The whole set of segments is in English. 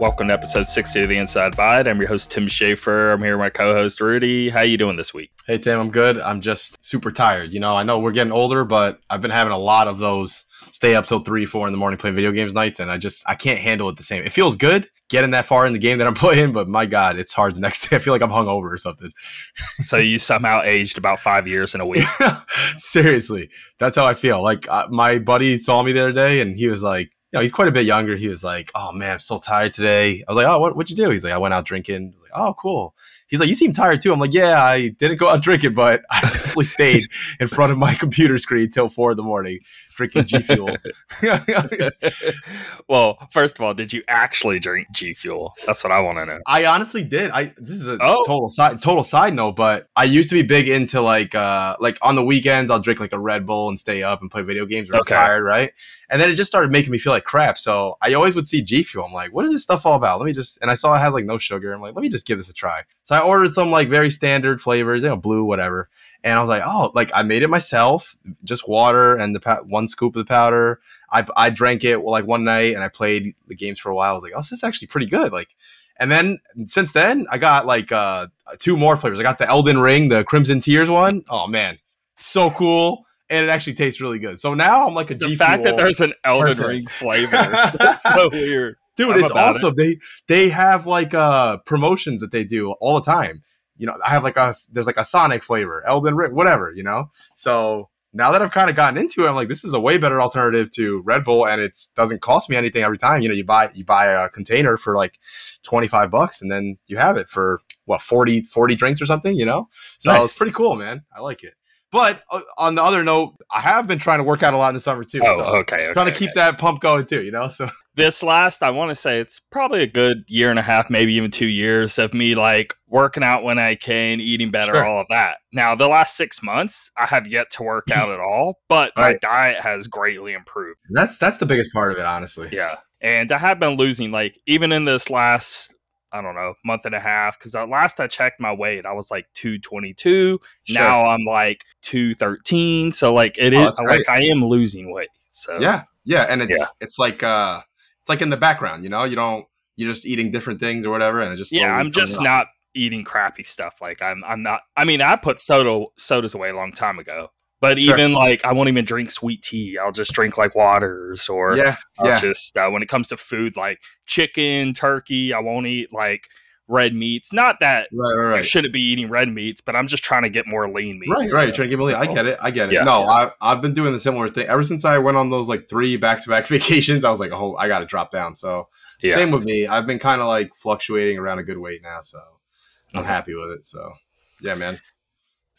Welcome to episode 60 of the Inside Bite. I'm your host Tim Schaefer. I'm here with my co-host Rudy. How you doing this week? Hey Tim, I'm good. I'm just super tired. You know, I know we're getting older, but I've been having a lot of those stay up till three, four in the morning playing video games nights, and I just I can't handle it the same. It feels good getting that far in the game that I'm playing, but my God, it's hard the next day. I feel like I'm hungover or something. so you somehow aged about five years in a week. Seriously, that's how I feel. Like uh, my buddy saw me the other day, and he was like, you know, he's quite a bit younger. He was like, "Oh man, I'm so tired today." I was like, "Oh, what what'd you do?" He's like, "I went out drinking." I was like, "Oh, cool." He's like, "You seem tired too." I'm like, "Yeah, I didn't go out drinking, but I definitely stayed in front of my computer screen till four in the morning drinking G Fuel." well, first of all, did you actually drink G Fuel? That's what I want to know. I honestly did. I this is a oh. total side total side note, but I used to be big into like uh like on the weekends I'll drink like a Red Bull and stay up and play video games. When okay. I'm tired, right? And then it just started making me feel like crap. So I always would see G Fuel. I'm like, what is this stuff all about? Let me just and I saw it has like no sugar. I'm like, let me just give this a try. So I ordered some like very standard flavors, you know, blue, whatever. And I was like, oh, like I made it myself, just water and the pa- one scoop of the powder. I I drank it like one night and I played the games for a while. I was like, oh, this is actually pretty good. Like, and then since then I got like uh two more flavors. I got the Elden Ring, the Crimson Tears one. Oh man, so cool and it actually tastes really good. So now I'm like a the G fact that there's an Elden person. Ring flavor. That's so weird, dude. I'm it's awesome. It. They they have like uh promotions that they do all the time. You know, I have like a there's like a Sonic flavor, Elden Ring, whatever. You know, so now that I've kind of gotten into it, I'm like, this is a way better alternative to Red Bull, and it doesn't cost me anything every time. You know, you buy you buy a container for like 25 bucks, and then you have it for what 40 40 drinks or something. You know, so nice. it's pretty cool, man. I like it. But uh, on the other note, I have been trying to work out a lot in the summer too. Oh, so okay, okay. Trying to okay. keep that pump going too, you know. So this last, I want to say it's probably a good year and a half, maybe even two years of me like working out when I can, eating better, sure. all of that. Now, the last six months, I have yet to work out at all, but right. my diet has greatly improved. That's that's the biggest part of it, honestly. Yeah, and I have been losing like even in this last I don't know, month and a half. Because at last I checked my weight, I was like 222. Sure. Now I'm like 213. So like it oh, is like I am losing weight. So yeah, yeah, and it's yeah. it's like uh it's like in the background, you know, you don't you're just eating different things or whatever, and it just yeah, I'm just not eating crappy stuff. Like I'm I'm not. I mean, I put soda sodas away a long time ago. But sure. even like I won't even drink sweet tea. I'll just drink like waters or yeah, I'll yeah. just uh, when it comes to food like chicken, turkey, I won't eat like red meats. Not that right, right, right. I shouldn't be eating red meats, but I'm just trying to get more lean meats. Right, right. Trying to get more lean. I get it. I get it. Yeah, no. I, I've been doing the similar thing ever since I went on those like three back to back vacations. I was like, oh, I got to drop down. So yeah. same with me. I've been kind of like fluctuating around a good weight now, so I'm happy with it. So yeah, man.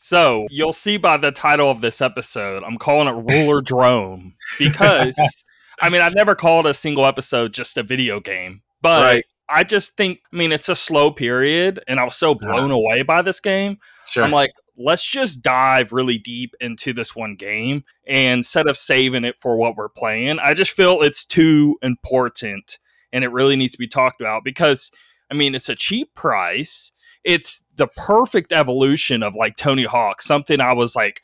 So you'll see by the title of this episode, I'm calling it Roller drome because I mean I've never called a single episode just a video game, but right. I just think I mean it's a slow period, and I was so blown yeah. away by this game. Sure. I'm like, let's just dive really deep into this one game, and instead of saving it for what we're playing, I just feel it's too important, and it really needs to be talked about because I mean it's a cheap price it's the perfect evolution of like Tony Hawk, something I was like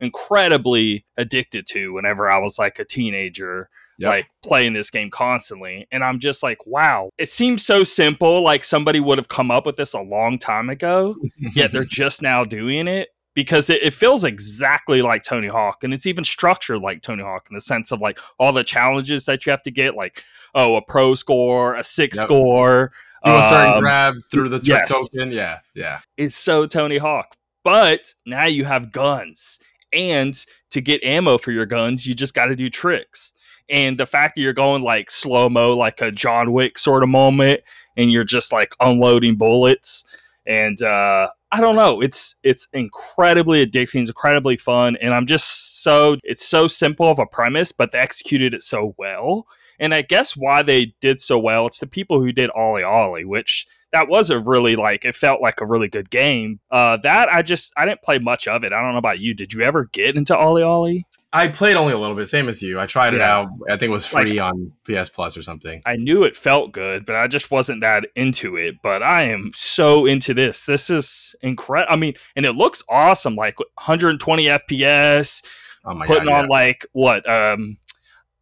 incredibly addicted to whenever I was like a teenager. Yep. like playing this game constantly and i'm just like wow it seems so simple like somebody would have come up with this a long time ago yet they're just now doing it because it, it, feels exactly like tony hawk and it's even structured like tony hawk in the sense of like all the challenges that you have to get like oh a pro score a six yep. score do a certain um, grab through the trick yes. token. Yeah, yeah. It's so Tony Hawk. But now you have guns. And to get ammo for your guns, you just got to do tricks. And the fact that you're going like slow mo, like a John Wick sort of moment, and you're just like unloading bullets. And uh, I don't know, it's it's incredibly addicting, it's incredibly fun, and I'm just so it's so simple of a premise, but they executed it so well and I guess why they did so well, it's the people who did OlliOlli, which that was a really like it felt like a really good game. Uh, that I just I didn't play much of it. I don't know about you. Did you ever get into OlliOlli? I played only a little bit, same as you. I tried it out. I think it was free like, on PS Plus or something. I knew it felt good, but I just wasn't that into it. But I am so into this. This is incredible. I mean, and it looks awesome, like 120 FPS. Oh putting God, on yeah. like what um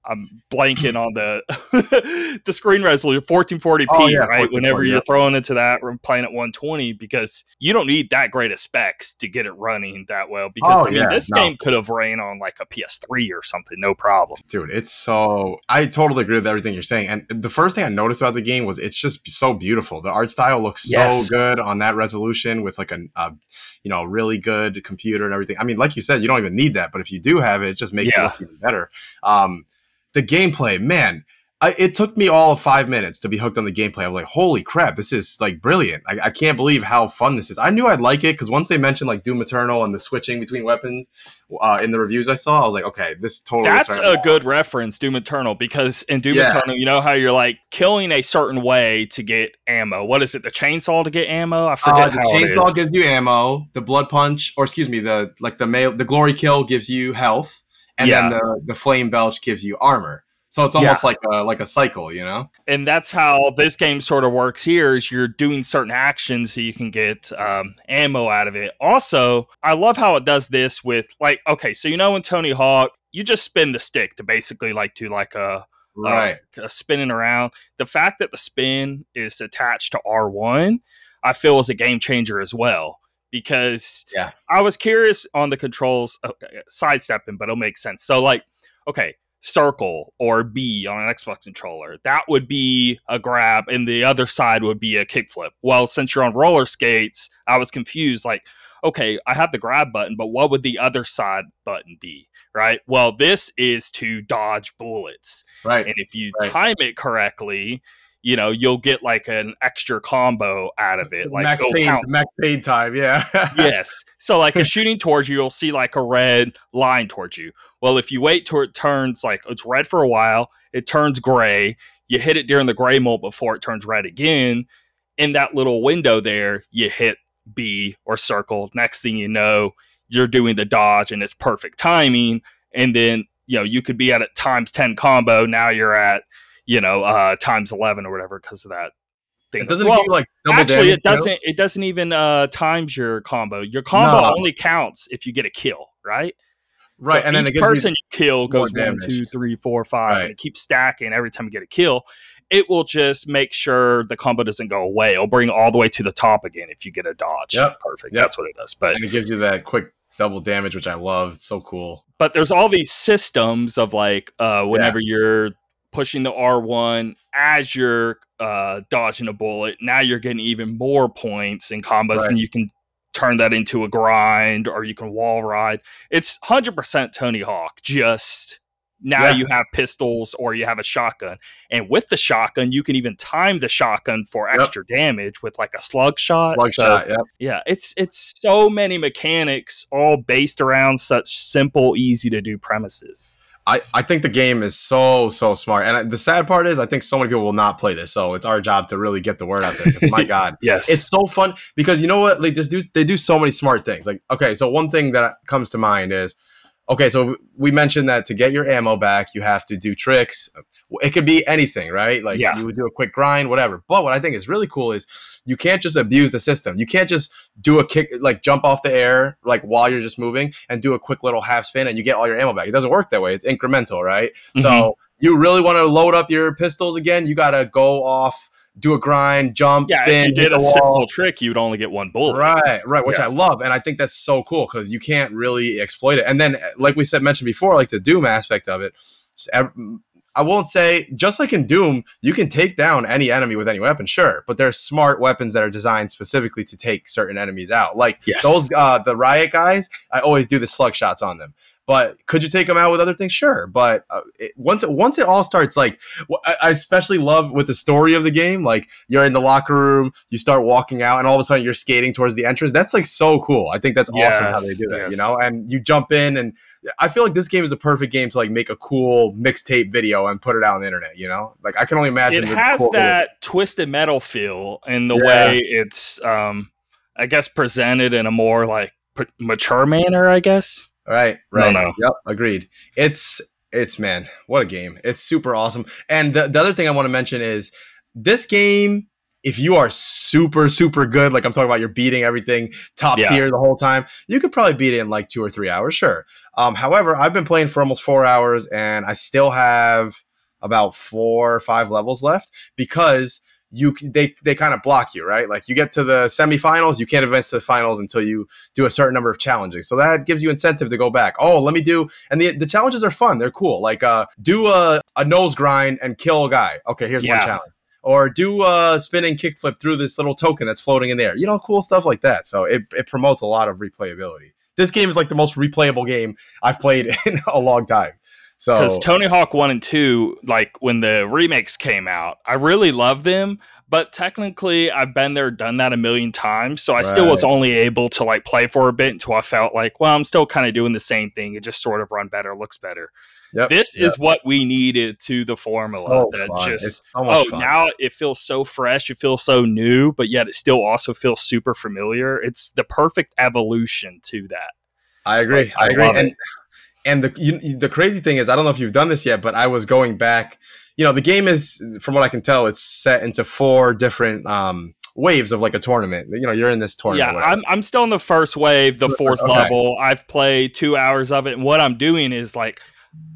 I'm blanking on the the screen resolution 1440p, oh, yeah, right? Whenever you're yeah. throwing into that, we're playing at 120 because you don't need that great of specs to get it running that well. Because oh, I mean, yeah, this no. game could have ran on like a PS3 or something, no problem. Dude, it's so I totally agree with everything you're saying. And the first thing I noticed about the game was it's just so beautiful. The art style looks yes. so good on that resolution with like a, a you know really good computer and everything. I mean, like you said, you don't even need that, but if you do have it, it just makes it look even better. Um, the gameplay, man, I, it took me all of five minutes to be hooked on the gameplay. I was like, holy crap, this is like brilliant. I, I can't believe how fun this is. I knew I'd like it because once they mentioned like Doom Eternal and the switching between weapons uh, in the reviews I saw, I was like, okay, this totally. That's a good reference, Doom Eternal, because in Doom yeah. Eternal, you know how you're like killing a certain way to get ammo. What is it? The chainsaw to get ammo? I forget. Uh, the chainsaw gives you ammo. The blood punch, or excuse me, the like the male, the glory kill gives you health, and yeah. then the the flame belch gives you armor. So it's almost yeah. like a like a cycle, you know. And that's how this game sort of works. Here is you're doing certain actions so you can get um, ammo out of it. Also, I love how it does this with like okay, so you know in Tony Hawk, you just spin the stick to basically like do like a right uh, a spinning around. The fact that the spin is attached to R one, I feel is a game changer as well because yeah, I was curious on the controls, uh, sidestepping, but it'll make sense. So like, okay, circle or B on an Xbox controller. That would be a grab, and the other side would be a kickflip. Well, since you're on roller skates, I was confused. Like, okay, I have the grab button, but what would the other side button be? Right. Well, this is to dodge bullets. Right. And if you right. time it correctly, you know, you'll get like an extra combo out of it. Like Max Payne, Max Payne time, yeah. yes. So like a shooting towards you, you'll see like a red line towards you. Well, if you wait till it turns like it's red for a while, it turns gray. You hit it during the gray mode before it turns red again. In that little window there, you hit B or circle. Next thing you know, you're doing the dodge and it's perfect timing. And then, you know, you could be at a times 10 combo. Now you're at you know, uh, times eleven or whatever because of that thing. It doesn't well, like actually damage, it doesn't. You know? It doesn't even uh, times your combo. Your combo no. only counts if you get a kill, right? Right, so and then each person you kill goes one, two, three, four, five, right. and it keeps stacking every time you get a kill. It will just make sure the combo doesn't go away. It'll bring all the way to the top again if you get a dodge. Yep. perfect. Yep. That's what it does. But and it gives you that quick double damage, which I love. It's so cool. But there's all these systems of like uh, whenever yeah. you're pushing the R1 as you're uh, dodging a bullet. Now you're getting even more points in combos, right. and you can turn that into a grind or you can wall ride. It's 100% Tony Hawk, just now yeah. you have pistols or you have a shotgun. And with the shotgun, you can even time the shotgun for extra damage with like a slug shot. Slug so, shot, yeah. Yeah, it's it's so many mechanics all based around such simple, easy to do premises. I, I think the game is so so smart, and the sad part is I think so many people will not play this. So it's our job to really get the word out there. My God, yes, it's so fun because you know what? Like, just do they do so many smart things. Like, okay, so one thing that comes to mind is okay, so we mentioned that to get your ammo back, you have to do tricks. It could be anything, right? Like yeah. you would do a quick grind, whatever. But what I think is really cool is you can't just abuse the system. You can't just do a kick, like jump off the air, like while you're just moving and do a quick little half spin and you get all your ammo back. It doesn't work that way. It's incremental, right? Mm-hmm. So you really want to load up your pistols again, you got to go off do a grind, jump, yeah, spin. If you did a simple trick, you'd only get one bullet. Right, right, which yeah. I love, and I think that's so cool because you can't really exploit it. And then, like we said, mentioned before, like the Doom aspect of it. I won't say just like in Doom, you can take down any enemy with any weapon, sure, but there's smart weapons that are designed specifically to take certain enemies out. Like yes. those, uh, the Riot guys, I always do the slug shots on them. But could you take them out with other things? Sure. But uh, it, once it once it all starts, like I especially love with the story of the game. Like you're in the locker room, you start walking out, and all of a sudden you're skating towards the entrance. That's like so cool. I think that's yes, awesome how they do that. Yes. You know, and you jump in, and I feel like this game is a perfect game to like make a cool mixtape video and put it out on the internet. You know, like I can only imagine it has cool that twisted metal feel in the yeah. way it's, um, I guess, presented in a more like mature manner. I guess. Right, right. No, no. Yep, agreed. It's it's man, what a game. It's super awesome. And the, the other thing I want to mention is this game if you are super super good, like I'm talking about, you're beating everything top yeah. tier the whole time. You could probably beat it in like two or three hours, sure. Um, however, I've been playing for almost four hours, and I still have about four or five levels left because you they they kind of block you, right? Like you get to the semifinals, you can't advance to the finals until you do a certain number of challenges. So that gives you incentive to go back. Oh, let me do and the the challenges are fun. They're cool. Like uh do a, a nose grind and kill a guy. Okay, here's yeah. one challenge. Or do a spinning kickflip through this little token that's floating in there. You know, cool stuff like that. So it, it promotes a lot of replayability. This game is like the most replayable game I've played in a long time. So because Tony Hawk One and Two, like when the remakes came out, I really love them. But technically, I've been there, done that a million times. So I right. still was only able to like play for a bit until I felt like, well, I'm still kind of doing the same thing. It just sort of run better, looks better. Yep, this yep. is what we needed to the formula. So that fun. just so oh fun. now it feels so fresh, it feels so new, but yet it still also feels super familiar. It's the perfect evolution to that. I agree. Like, I, I, agree. And and the you, the crazy thing is, I don't know if you've done this yet, but I was going back. You know, the game is, from what I can tell, it's set into four different um, waves of like a tournament. You know, you're in this tournament. Yeah, I'm I'm still in the first wave, the fourth okay. level. I've played two hours of it, and what I'm doing is like.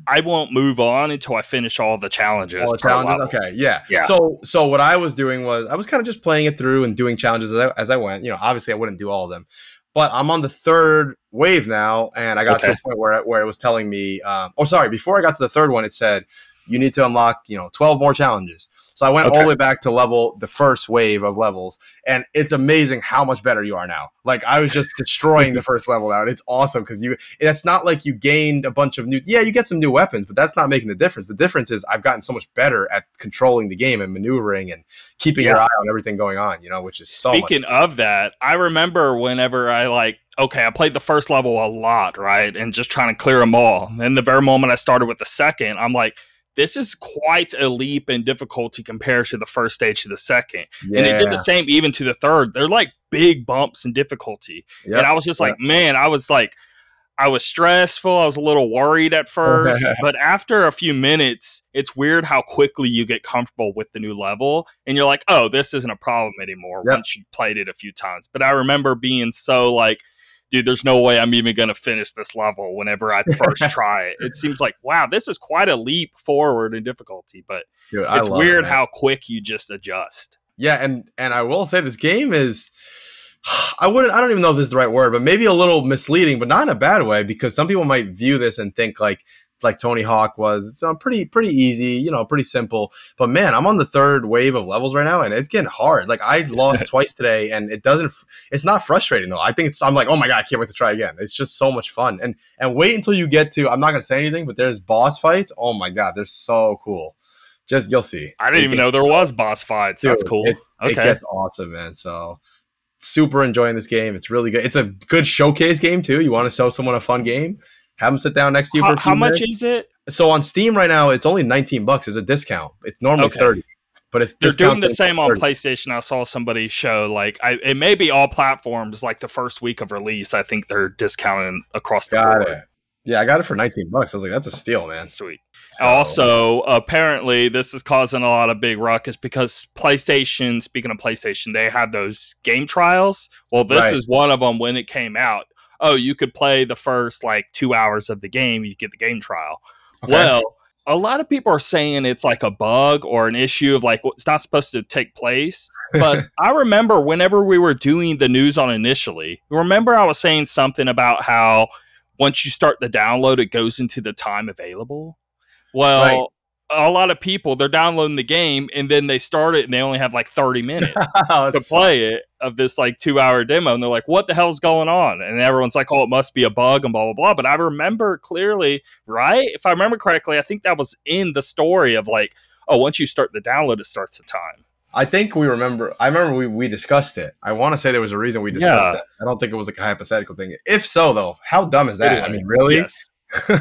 I won't move on until I finish all the challenges. All the challenges, okay, yeah. yeah. So, so what I was doing was I was kind of just playing it through and doing challenges as I, as I went. You know, obviously I wouldn't do all of them, but I'm on the third wave now, and I got okay. to a point where where it was telling me, um, oh, sorry, before I got to the third one, it said you need to unlock, you know, 12 more challenges. So I went okay. all the way back to level the first wave of levels, and it's amazing how much better you are now. Like I was just destroying the first level out. It's awesome because you. It's not like you gained a bunch of new. Yeah, you get some new weapons, but that's not making the difference. The difference is I've gotten so much better at controlling the game and maneuvering and keeping yeah. your eye on everything going on. You know, which is so. Speaking of that, I remember whenever I like okay, I played the first level a lot, right? And just trying to clear them all. And the very moment I started with the second, I'm like, this is quite a leap in difficulty compared to the first stage to the second. Yeah. And it did the same even to the third. They're like big bumps in difficulty. Yep. And I was just like, yep. man, I was like, I was stressful. I was a little worried at first, but after a few minutes, it's weird how quickly you get comfortable with the new level. And you're like, oh, this isn't a problem anymore yep. once you've played it a few times. But I remember being so like, dude, there's no way I'm even going to finish this level whenever I first try it. It seems like, wow, this is quite a leap forward in difficulty, but dude, it's weird it, how quick you just adjust. Yeah, and and I will say this game is I wouldn't I don't even know if this is the right word, but maybe a little misleading, but not in a bad way because some people might view this and think like like Tony Hawk was. It's uh, pretty pretty easy, you know, pretty simple. But man, I'm on the third wave of levels right now, and it's getting hard. Like I lost twice today, and it doesn't. It's not frustrating though. I think it's. I'm like, oh my god, I can't wait to try again. It's just so much fun. And and wait until you get to. I'm not gonna say anything, but there's boss fights. Oh my god, they're so cool. Just you'll see. I didn't it even know there was boss fights. Dude, That's cool. Okay. It gets awesome, man. So super enjoying this game. It's really good. It's a good showcase game too. You want to show someone a fun game have them sit down next to you how, for a few How much is it? So on Steam right now, it's only 19 bucks as a discount. It's normally okay. 30 but it's they're doing the same on PlayStation. I saw somebody show like I, it may be all platforms. Like the first week of release, I think they're discounting across the got board. It. Yeah, I got it for 19 bucks. I was like, that's a steal, man. Sweet. So. Also, apparently, this is causing a lot of big ruckus because PlayStation. Speaking of PlayStation, they have those game trials. Well, this right. is one of them. When it came out, oh, you could play the first like two hours of the game, you get the game trial. Okay. Well, a lot of people are saying it's like a bug or an issue of like it's not supposed to take place. But I remember whenever we were doing the news on initially, remember I was saying something about how once you start the download, it goes into the time available. Well, right a lot of people they're downloading the game and then they start it and they only have like 30 minutes oh, to play it of this like two hour demo and they're like what the hell's going on and everyone's like oh it must be a bug and blah blah blah but i remember clearly right if i remember correctly i think that was in the story of like oh once you start the download it starts the time I think we remember. I remember we, we discussed it. I want to say there was a reason we discussed yeah. it. I don't think it was like a hypothetical thing. If so, though, how dumb is that? I mean, really? Yes.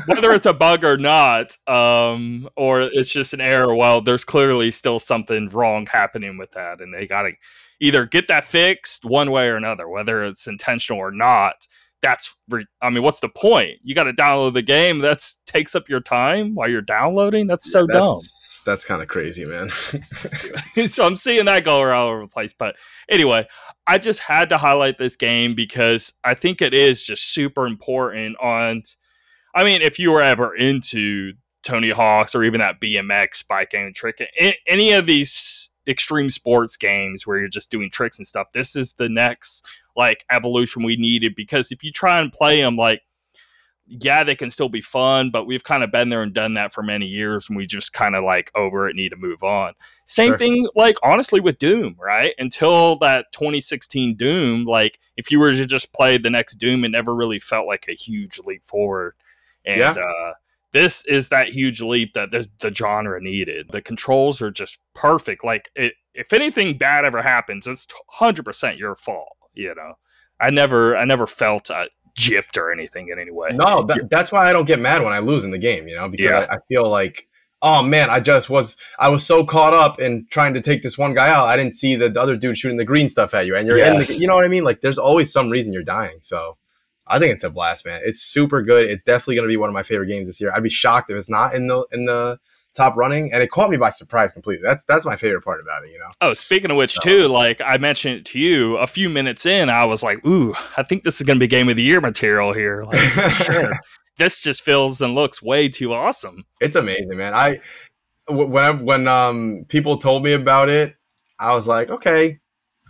Whether it's a bug or not, um, or it's just an error, well, there's clearly still something wrong happening with that, and they got to either get that fixed one way or another, whether it's intentional or not. that's re- I mean, what's the point? You got to download the game. That's takes up your time while you're downloading. That's so that's, dumb. That's kind of crazy, man. so I'm seeing that go all over the place. But anyway, I just had to highlight this game because I think it is just super important. On, I mean, if you were ever into Tony Hawk's or even that BMX bike game trick, any of these extreme sports games where you're just doing tricks and stuff, this is the next like evolution we needed because if you try and play them like yeah they can still be fun but we've kind of been there and done that for many years and we just kind of like over it need to move on. Same sure. thing like honestly with doom right? Until that 2016 doom like if you were to just play the next doom it never really felt like a huge leap forward and yeah. uh this is that huge leap that the genre needed. The controls are just perfect. Like, it, if anything bad ever happens, it's 100% your fault you know i never i never felt uh, gypped or anything in any way no that, that's why i don't get mad when i lose in the game you know because yeah. I, I, feel like oh man i just was i was so caught up in trying to take this one guy out i didn't see the, the other dude shooting the green stuff at you and you're yes. in the you know what i mean like there's always some reason you're dying so I think it's a blast, man. It's super good. It's definitely going to be one of my favorite games this year. I'd be shocked if it's not in the in the top running, and it caught me by surprise completely. That's that's my favorite part about it, you know. Oh, speaking of which, so. too, like I mentioned it to you a few minutes in, I was like, "Ooh, I think this is going to be game of the year material here." Like, sure, this just feels and looks way too awesome. It's amazing, man. I when I, when um people told me about it, I was like, okay,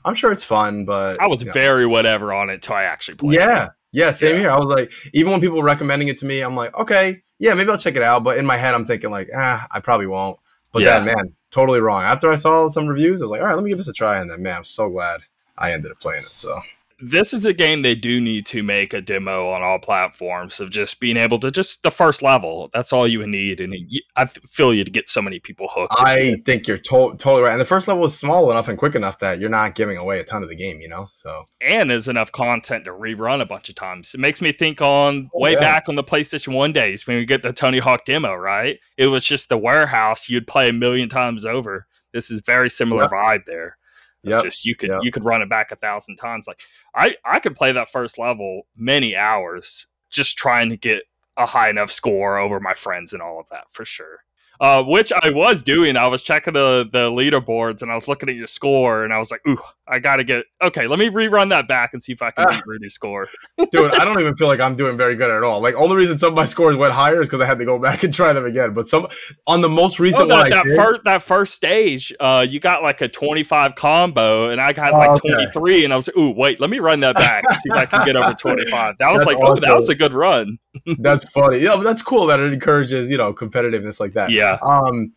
I'm sure it's fun, but I was very know. whatever on it till I actually played. Yeah, it. Yeah, same yeah. here. I was like, even when people were recommending it to me, I'm like, okay, yeah, maybe I'll check it out. But in my head, I'm thinking like, ah, I probably won't. But yeah. then, man, totally wrong. After I saw some reviews, I was like, all right, let me give this a try. And then, man, I'm so glad I ended up playing it. So this is a game they do need to make a demo on all platforms of just being able to just the first level. That's all you need, and I feel you to get so many people hooked. I think you're to- totally right. And the first level is small enough and quick enough that you're not giving away a ton of the game, you know. So and there's enough content to rerun a bunch of times. It makes me think on oh, way yeah. back on the PlayStation One days when we get the Tony Hawk demo. Right, it was just the warehouse you'd play a million times over. This is very similar yep. vibe there. Yeah, just you could yep. you could run it back a thousand times. Like I I could play that first level many hours just trying to get a high enough score over my friends and all of that for sure uh, which I was doing. I was checking the the leaderboards and I was looking at your score and I was like, "Ooh, I gotta get okay. Let me rerun that back and see if I can beat Rudy's score." Dude, I don't even feel like I'm doing very good at all. Like, only reason some of my scores went higher is because I had to go back and try them again. But some on the most recent that, one, that did, first that first stage, uh, you got like a 25 combo and I got like okay. 23, and I was like, "Ooh, wait, let me run that back and see if I can get over 25." That was that's like, awesome. "Oh, that was a good run." that's funny. Yeah, but that's cool that it encourages you know competitiveness like that. Yeah. Um,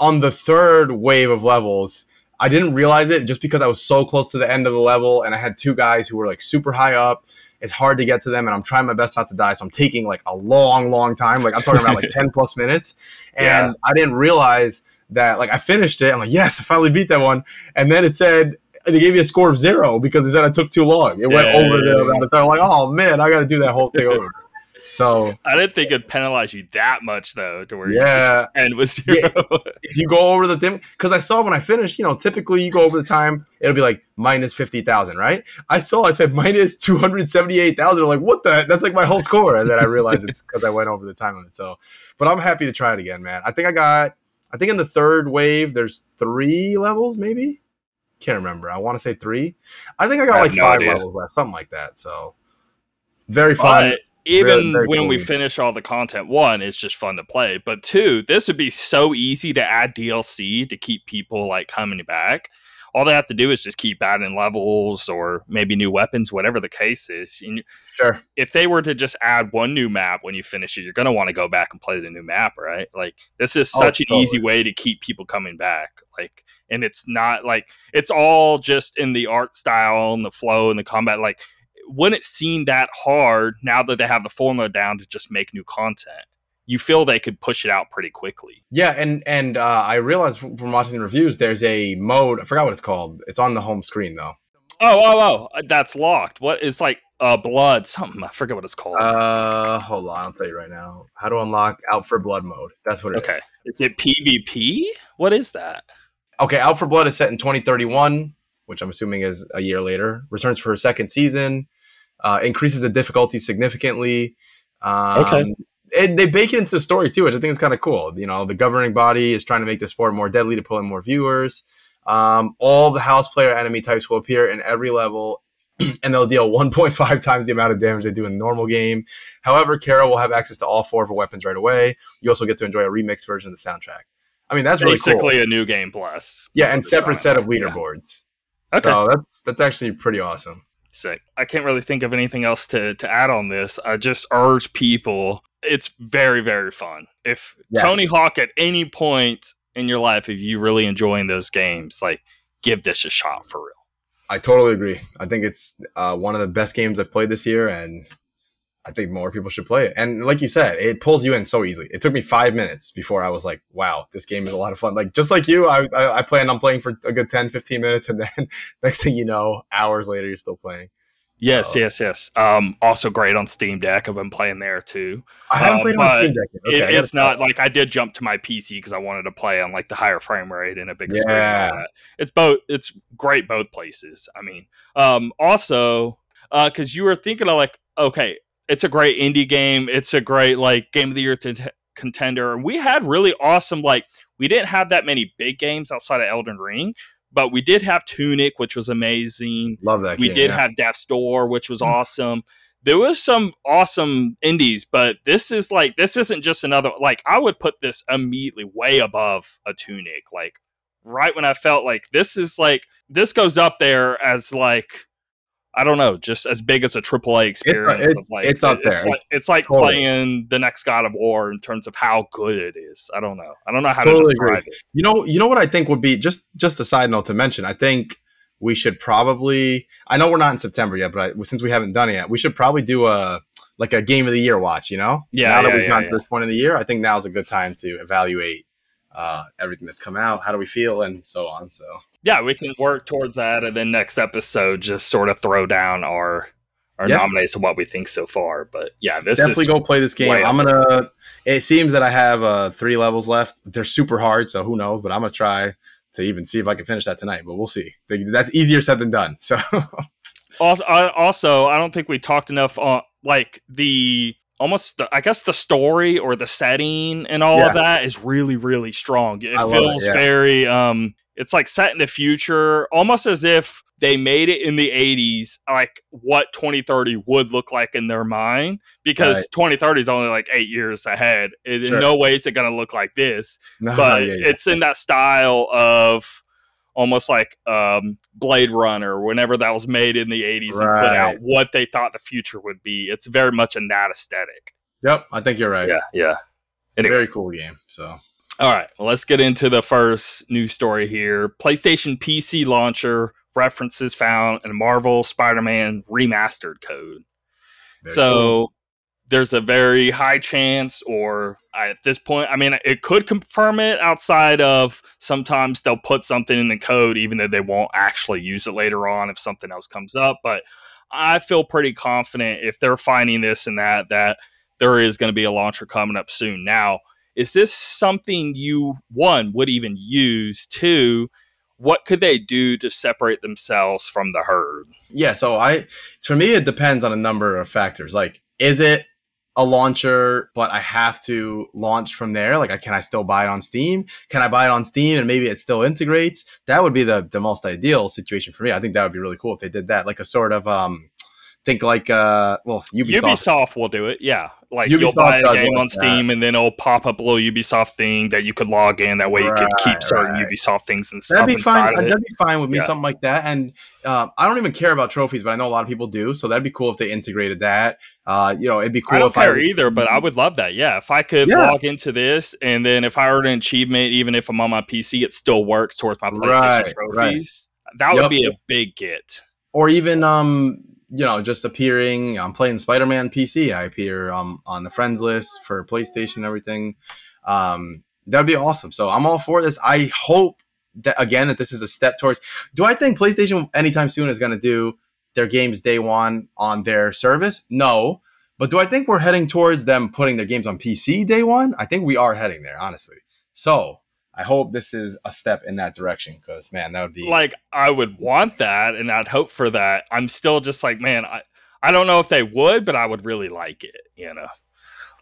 on the third wave of levels, I didn't realize it just because I was so close to the end of the level and I had two guys who were like super high up. It's hard to get to them, and I'm trying my best not to die. So I'm taking like a long, long time. Like I'm talking about like 10 plus minutes. And yeah. I didn't realize that like I finished it. I'm like, yes, I finally beat that one. And then it said they gave me a score of zero because they said I took too long. It yeah, went over yeah, the amount of time. I'm like, oh man, I got to do that whole thing over. So I didn't think it'd penalize you that much though, to where yeah, and was zero. Yeah. If you go over the thing, because I saw when I finished, you know, typically you go over the time, it'll be like minus fifty thousand, right? I saw I said minus two hundred seventy eight thousand. Like what the? That's like my whole score, and then I realized it's because I went over the time limit. So, but I'm happy to try it again, man. I think I got. I think in the third wave, there's three levels, maybe. Can't remember. I want to say three. I think I got I like no five idea. levels left, something like that. So very fun. But even very when cool. we finish all the content, one, it's just fun to play. But two, this would be so easy to add DLC to keep people like coming back. All they have to do is just keep adding levels or maybe new weapons, whatever the case is. And sure. If they were to just add one new map when you finish it, you're going to want to go back and play the new map, right? Like this is oh, such oh, an totally. easy way to keep people coming back. Like, and it's not like it's all just in the art style and the flow and the combat. Like wouldn't seem that hard now that they have the formula down to just make new content. You feel they could push it out pretty quickly. Yeah, and and uh, I realized from watching the reviews, there's a mode. I forgot what it's called. It's on the home screen though. Oh, oh, oh! Uh, that's locked. What is like uh blood something? I forget what it's called. Uh, hold on, I'll tell you right now. How to unlock out for blood mode? That's what it okay. is. Is it PvP? What is that? Okay, Out for Blood is set in 2031, which I'm assuming is a year later. Returns for a second season Uh, increases the difficulty significantly. Um, okay. And they bake it into the story too, which I think is kind of cool. You know, the governing body is trying to make the sport more deadly to pull in more viewers. Um, all the house player enemy types will appear in every level and they'll deal 1.5 times the amount of damage they do in the normal game. However, Kara will have access to all four of her weapons right away. You also get to enjoy a remixed version of the soundtrack. I mean, that's basically really cool. a new game plus. Yeah, and separate set of leaderboards. Yeah. Okay, so that's that's actually pretty awesome. Sick. I can't really think of anything else to to add on this. I just urge people. It's very very fun. If yes. Tony Hawk at any point in your life, if you really enjoying those games, like give this a shot for real. I totally agree. I think it's uh, one of the best games I've played this year, and I think more people should play it. And like you said, it pulls you in so easily. It took me five minutes before I was like, wow, this game is a lot of fun. Like just like you, I, I, I planned on playing for a good 10, 15 minutes, and then next thing you know, hours later, you're still playing. Yes, so. yes, yes. Um, also great on Steam Deck. I've been playing there too. I haven't um, played on Steam Deck. Okay, it, it's not like I did jump to my PC because I wanted to play on like the higher frame rate and a bigger yeah. screen. It's both. It's great both places. I mean, um, also because uh, you were thinking of like, okay, it's a great indie game. It's a great like game of the year t- contender. And we had really awesome like we didn't have that many big games outside of Elden Ring, but we did have Tunic, which was amazing. Love that. We game, did yeah. have Death's Door, which was mm. awesome. There was some awesome indies, but this is like this isn't just another like I would put this immediately way above a Tunic. Like right when I felt like this is like this goes up there as like I don't know, just as big as a AAA experience. It's, it's, like, it's up there. It's like, it's like totally. playing the next God of War in terms of how good it is. I don't know. I don't know how totally to describe agree. it. You know, you know what I think would be just just a side note to mention. I think we should probably. I know we're not in September yet, but I, since we haven't done it yet, we should probably do a like a game of the year watch. You know, yeah. Now that we've yeah, gotten yeah. to this point of the year, I think now's a good time to evaluate uh, everything that's come out. How do we feel, and so on. So yeah, we can work towards that, and then next episode just sort of throw down our our yeah. nominees of what we think so far. But yeah, this definitely go play this game. I'm gonna. It seems that I have uh, three levels left. They're super hard, so who knows? But I'm gonna try to even see if I can finish that tonight. But we'll see. That's easier said than done. So. also, I, also, I don't think we talked enough on like the almost the, I guess the story or the setting and all yeah. of that is really really strong. It I feels it, yeah. very um it's like set in the future, almost as if they made it in the 80s, like what 2030 would look like in their mind, because right. 2030 is only like eight years ahead. It, sure. In no way is it going to look like this, no, but yeah, yeah. it's in that style of almost like um, Blade Runner, whenever that was made in the 80s right. and put out what they thought the future would be. It's very much in that aesthetic. Yep, I think you're right. Yeah, yeah. Anyway. Very cool game. So all right, well, let's get into the first news story here. PlayStation PC launcher references found in Marvel Spider-Man remastered code. Very so cool. there's a very high chance, or at this point, I mean, it could confirm it outside of sometimes they'll put something in the code, even though they won't actually use it later on if something else comes up. But I feel pretty confident if they're finding this and that, that there is going to be a launcher coming up soon. Now, is this something you one would even use? Two what could they do to separate themselves from the herd? Yeah so i for me it depends on a number of factors. Like is it a launcher but i have to launch from there? Like can i still buy it on steam? Can i buy it on steam and maybe it still integrates? That would be the, the most ideal situation for me. I think that would be really cool if they did that. Like a sort of um think like uh well Ubisoft. Ubisoft will do it, yeah. Like Ubisoft you'll buy a game on Steam that. and then it'll pop up a little Ubisoft thing that you could log in. That way you right, could keep certain right. Ubisoft things and stuff. That'd be fine. That'd be fine with me, yeah. something like that. And uh, I don't even care about trophies, but I know a lot of people do. So that'd be cool if they integrated that. Uh, you know, it'd be cool. I don't care I, either, but I would love that. Yeah, if I could yeah. log into this and then if I earn an achievement, even if I'm on my PC, it still works towards my PlayStation right, trophies. That would be a big get or even um you know, just appearing. I'm playing Spider Man PC. I appear um, on the friends list for PlayStation everything. Um, that'd be awesome. So I'm all for this. I hope that again that this is a step towards. Do I think PlayStation anytime soon is going to do their games day one on their service? No. But do I think we're heading towards them putting their games on PC day one? I think we are heading there, honestly. So I hope this is a step in that direction because man, that would be like I would want that and I'd hope for that. I'm still just like, man, I I don't know if they would, but I would really like it. You know.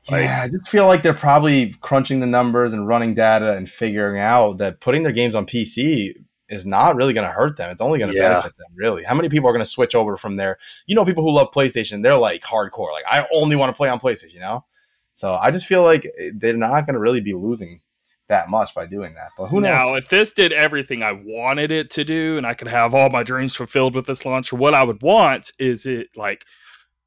Like, yeah, I just feel like they're probably crunching the numbers and running data and figuring out that putting their games on PC is not really going to hurt them. It's only going to yeah. benefit them, really. How many people are going to switch over from there? You know, people who love PlayStation, they're like hardcore. Like, I only want to play on PlayStation, you know? So I just feel like eh, they're not going to really be losing that much by doing that. But who knows? Now, if this did everything I wanted it to do and I could have all my dreams fulfilled with this launcher, what I would want is it like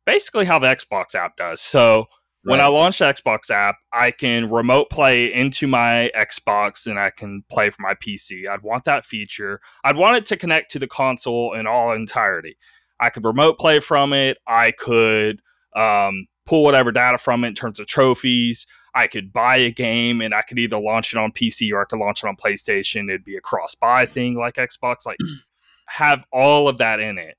basically how the Xbox app does. So Right. When I launch the Xbox app, I can remote play into my Xbox and I can play from my PC. I'd want that feature. I'd want it to connect to the console in all entirety. I could remote play from it. I could um, pull whatever data from it in terms of trophies. I could buy a game and I could either launch it on PC or I could launch it on PlayStation. It'd be a cross buy thing like Xbox. Like have all of that in it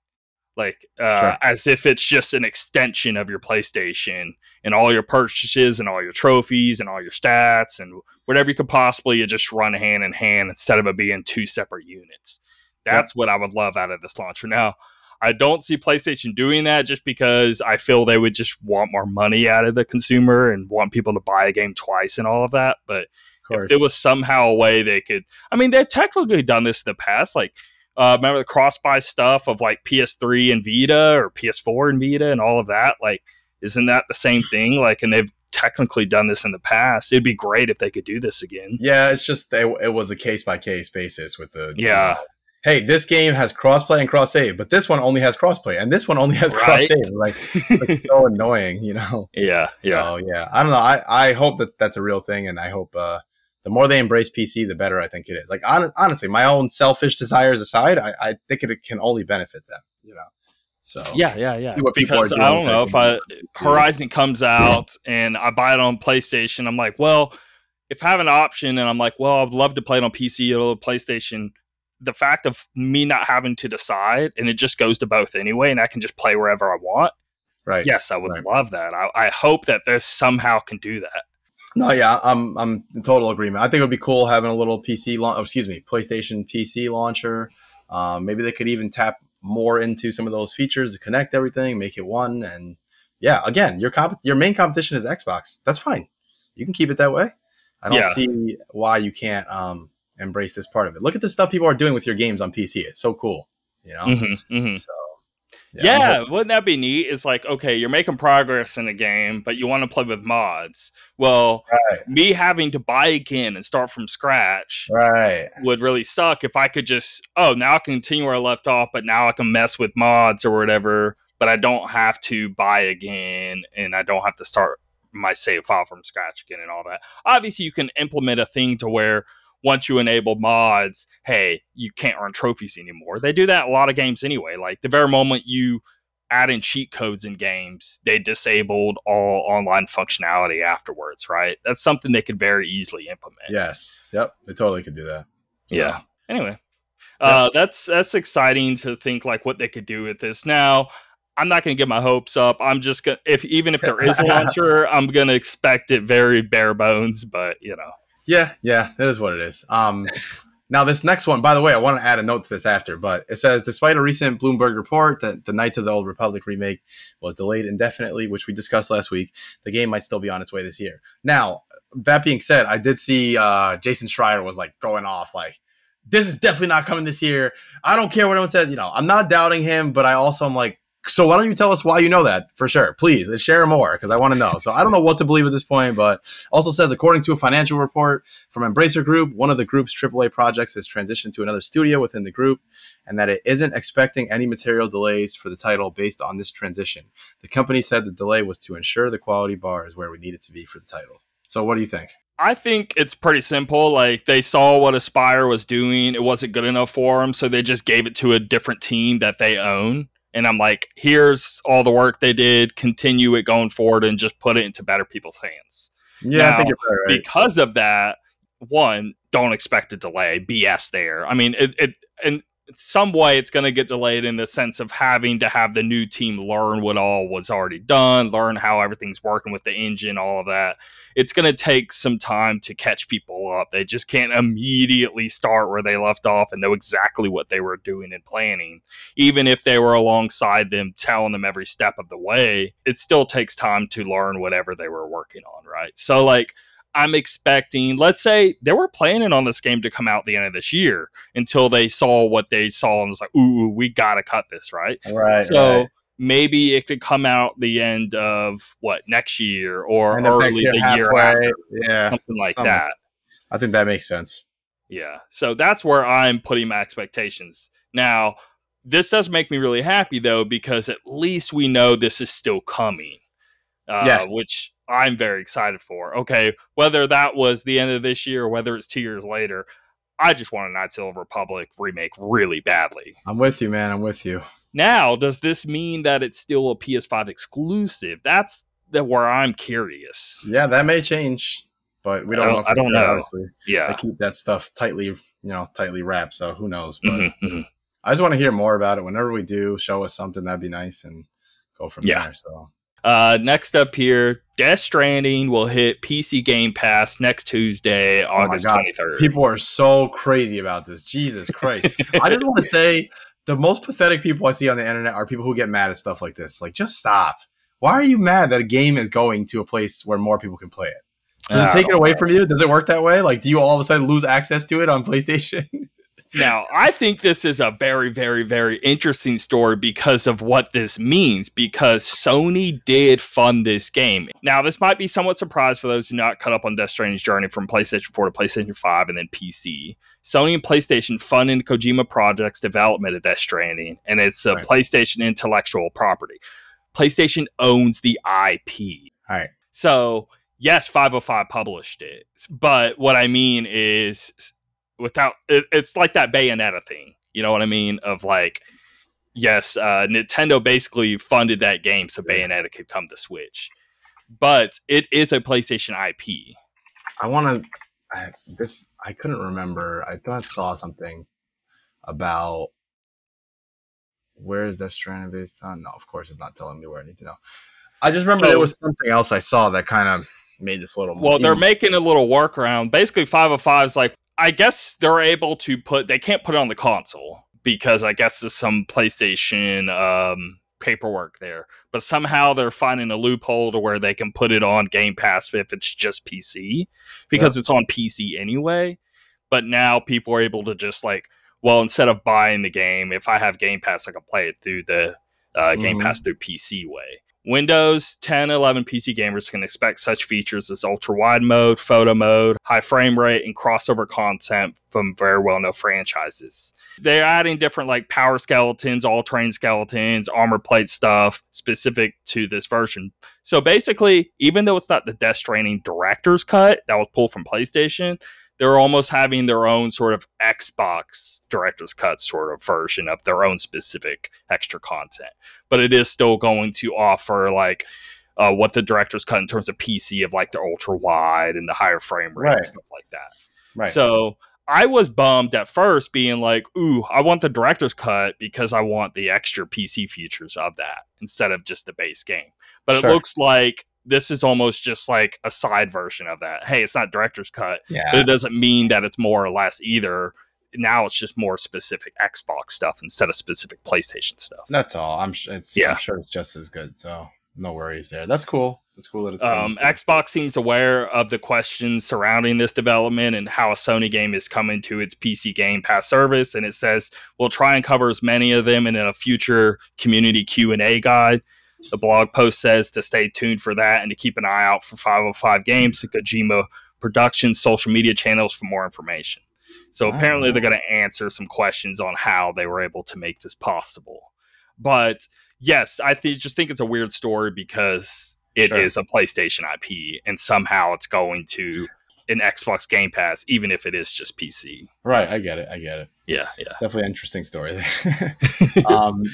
like uh, sure. as if it's just an extension of your PlayStation and all your purchases and all your trophies and all your stats and whatever you could possibly you just run hand in hand instead of it being two separate units. That's what I would love out of this launcher. Now, I don't see PlayStation doing that just because I feel they would just want more money out of the consumer and want people to buy a game twice and all of that. But of if there was somehow a way they could, I mean, they've technically done this in the past. Like uh, remember the cross buy stuff of like PS3 and Vita or PS4 and Vita and all of that? Like, isn't that the same thing? Like, and they've technically done this in the past. It'd be great if they could do this again. Yeah, it's just it, it was a case by case basis with the yeah. You know, hey, this game has crossplay and cross save, but this one only has crossplay, and this one only has right? cross save. Like, like so annoying, you know? Yeah, so, yeah, yeah. I don't know. I I hope that that's a real thing, and I hope uh, the more they embrace PC, the better I think it is. Like on, honestly, my own selfish desires aside, I, I think it can only benefit them. You know. So yeah, yeah, yeah. See what people because are doing. I don't know if I Horizon comes out and I buy it on PlayStation. I'm like, well, if I have an option and I'm like, well, I'd love to play it on PC or PlayStation. The fact of me not having to decide and it just goes to both anyway, and I can just play wherever I want. Right. Yes, I would right. love that. I, I hope that this somehow can do that. No, yeah, I'm I'm in total agreement. I think it would be cool having a little PC launch. Oh, excuse me, PlayStation PC launcher. Um, maybe they could even tap more into some of those features to connect everything, make it one. And yeah, again, your comp- your main competition is Xbox. That's fine. You can keep it that way. I don't yeah. see why you can't um, embrace this part of it. Look at the stuff people are doing with your games on PC. It's so cool. You know. Mm-hmm, mm-hmm. So yeah, yeah wouldn't that be neat? It's like, okay, you're making progress in a game, but you want to play with mods. Well, right. me having to buy again and start from scratch right. would really suck if I could just, oh, now I can continue where I left off, but now I can mess with mods or whatever, but I don't have to buy again and I don't have to start my save file from scratch again and all that. Obviously, you can implement a thing to where once you enable mods, hey, you can't earn trophies anymore. They do that a lot of games anyway. Like the very moment you add in cheat codes in games, they disabled all online functionality afterwards, right? That's something they could very easily implement. Yes. Yep. They totally could do that. So. Yeah. Anyway. Uh, that's that's exciting to think like what they could do with this. Now, I'm not going to get my hopes up. I'm just gonna if even if there is a launcher, I'm going to expect it very bare bones. But you know, yeah, yeah, that is what it is. Um, now this next one, by the way, I want to add a note to this after, but it says despite a recent Bloomberg report that the Knights of the Old Republic remake was delayed indefinitely, which we discussed last week, the game might still be on its way this year. Now, that being said, I did see uh, Jason Schreier was like going off like this is definitely not coming this year. I don't care what anyone says. You know, I'm not doubting him, but I also am like, so why don't you tell us why you know that for sure. Please share more because i want to know. So i don't know what to believe at this point but also says according to a financial report from embracer group one of the group's aaa projects has transitioned to another studio within the group and that it isn't expecting any material delays for the title based on this transition. The company said the delay was to ensure the quality bar is where we need it to be for the title. So what do you think? I think it's pretty simple. Like they saw what Aspyr was doing, it wasn't good enough for them, so they just gave it to a different team that they own and I'm like, here's all the work they did, continue it going forward, and just put it into better people's hands. Yeah, now, I think you're right. Because of that, one, don't expect a delay. BS there. I mean, it, it and some way it's going to get delayed in the sense of having to have the new team learn what all was already done, learn how everything's working with the engine, all of that. It's going to take some time to catch people up. They just can't immediately start where they left off and know exactly what they were doing and planning. Even if they were alongside them, telling them every step of the way, it still takes time to learn whatever they were working on, right? So, like, I'm expecting, let's say they were planning on this game to come out the end of this year until they saw what they saw and was like, ooh, we got to cut this, right? Right. So right. maybe it could come out the end of what next year or early year the year after. Yeah. Something like something. that. I think that makes sense. Yeah. So that's where I'm putting my expectations. Now, this does make me really happy though, because at least we know this is still coming. Uh, yes. Which I'm very excited for. Okay, whether that was the end of this year or whether it's two years later, I just want a Knights of the Republic remake really badly. I'm with you, man. I'm with you. Now, does this mean that it's still a PS5 exclusive? That's the where I'm curious. Yeah, that may change, but we don't, I don't know. I don't know. Honestly. Yeah, they keep that stuff tightly, you know, tightly wrapped. So who knows? But mm-hmm, mm-hmm. I just want to hear more about it. Whenever we do, show us something that'd be nice and go from yeah. there. So uh, next up here, Death Stranding will hit PC Game Pass next Tuesday, oh August twenty third. People are so crazy about this. Jesus Christ! I just want to say the most pathetic people I see on the internet are people who get mad at stuff like this. Like, just stop. Why are you mad that a game is going to a place where more people can play it? Does it take it away from you? Does it work that way? Like, do you all of a sudden lose access to it on PlayStation? now, I think this is a very, very, very interesting story because of what this means. Because Sony did fund this game. Now, this might be somewhat surprised for those who not cut up on Death Stranding's journey from PlayStation 4 to PlayStation 5 and then PC. Sony and PlayStation funded Kojima Project's development of Death Stranding, and it's a right. PlayStation intellectual property. PlayStation owns the IP. All right. So, yes, 505 published it. But what I mean is without it, it's like that Bayonetta thing. You know what I mean? Of like, yes, uh, Nintendo basically funded that game so Bayonetta could come to Switch, but it is a PlayStation IP. I want to. This I couldn't remember. I thought I saw something about where is Death Stranding based on. No, of course, it's not telling me where I need to know. I just remember so, there was something else I saw that kind of made this a little more. Well, they're making a little workaround. Basically, 505 is like I guess they're able to put they can't put it on the console because I guess there's some PlayStation um, paperwork there. But somehow they're finding a loophole to where they can put it on Game Pass if it's just PC because it's on PC anyway. But now people are able to just like, well, instead of buying the game, if I have Game Pass, I can play it through the uh, Game mm-hmm. Pass through PC way. Windows 10 11 PC gamers can expect such features as ultra wide mode, photo mode, high frame rate, and crossover content from very well known franchises. They're adding different like power skeletons, all terrain skeletons, armor plate stuff specific to this version. So basically, even though it's not the Death Stranding director's cut that was pulled from PlayStation, they're almost having their own sort of Xbox director's cut sort of version of their own specific extra content. But it is still going to offer like uh, what the director's cut in terms of PC of like the ultra wide and the higher frame rate right. and stuff like that. Right. So I was bummed at first, being like, "Ooh, I want the director's cut because I want the extra PC features of that instead of just the base game." But sure. it looks like this is almost just like a side version of that. Hey, it's not director's cut, yeah. but it doesn't mean that it's more or less either. Now it's just more specific Xbox stuff instead of specific PlayStation stuff. That's all. I'm sure it's yeah. I'm sure it's just as good. So no worries there. That's cool. That's cool that it's um, Xbox seems aware of the questions surrounding this development and how a Sony game is coming to its PC Game Pass service, and it says we'll try and cover as many of them in a future community Q and A guide. The blog post says to stay tuned for that and to keep an eye out for 505 Games and Kojima Productions social media channels for more information. So apparently they're going to answer some questions on how they were able to make this possible. But yes, I th- just think it's a weird story because it sure. is a PlayStation IP and somehow it's going to an Xbox Game Pass, even if it is just PC. Right, I get it. I get it. Yeah, yeah. Definitely interesting story. um,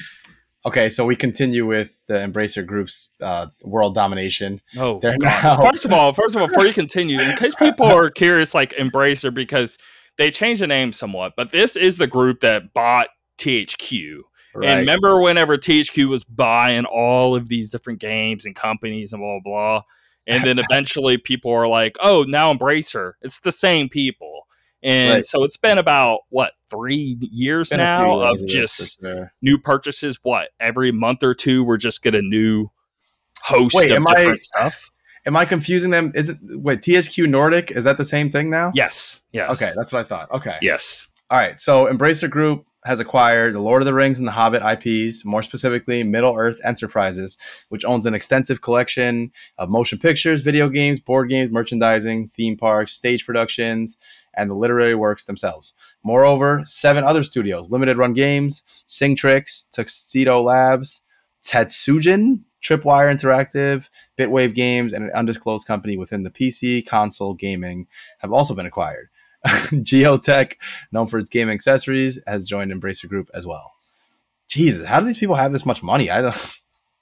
Okay, so we continue with the Embracer Group's uh, world domination. Oh, now- first of all, first of all, before you continue, in case people are curious, like Embracer, because they changed the name somewhat, but this is the group that bought THQ. Right. And remember whenever THQ was buying all of these different games and companies and blah blah blah. And then eventually people are like, oh, now Embracer. It's the same people. And right. so it's been about what three years now of just new purchases. What every month or two, we're just get a new host Wait, of different I, stuff. Am I confusing them? Is it wait THQ Nordic? Is that the same thing now? Yes. Yes. Okay, that's what I thought. Okay. Yes. All right. So Embracer Group has acquired the Lord of the Rings and the Hobbit IPs, more specifically Middle Earth Enterprises, which owns an extensive collection of motion pictures, video games, board games, merchandising, theme parks, stage productions, and the literary works themselves. Moreover, seven other studios Limited Run Games, Singtrix, Tuxedo Labs, Tatsujin, Tripwire Interactive, Bitwave Games, and an undisclosed company within the PC console gaming have also been acquired. Geotech, known for its game accessories, has joined Embracer Group as well. Jesus, how do these people have this much money? I don't.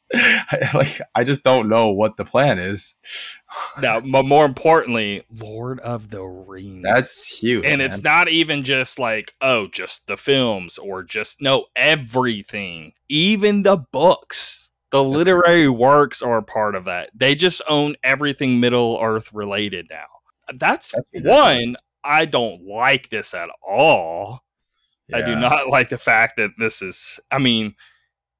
I, like I just don't know what the plan is. now, but more importantly, Lord of the Rings. That's huge, and man. it's not even just like oh, just the films or just no everything, even the books. The That's literary cool. works are part of that. They just own everything Middle Earth related now. That's, That's one. I don't like this at all. Yeah. I do not like the fact that this is. I mean,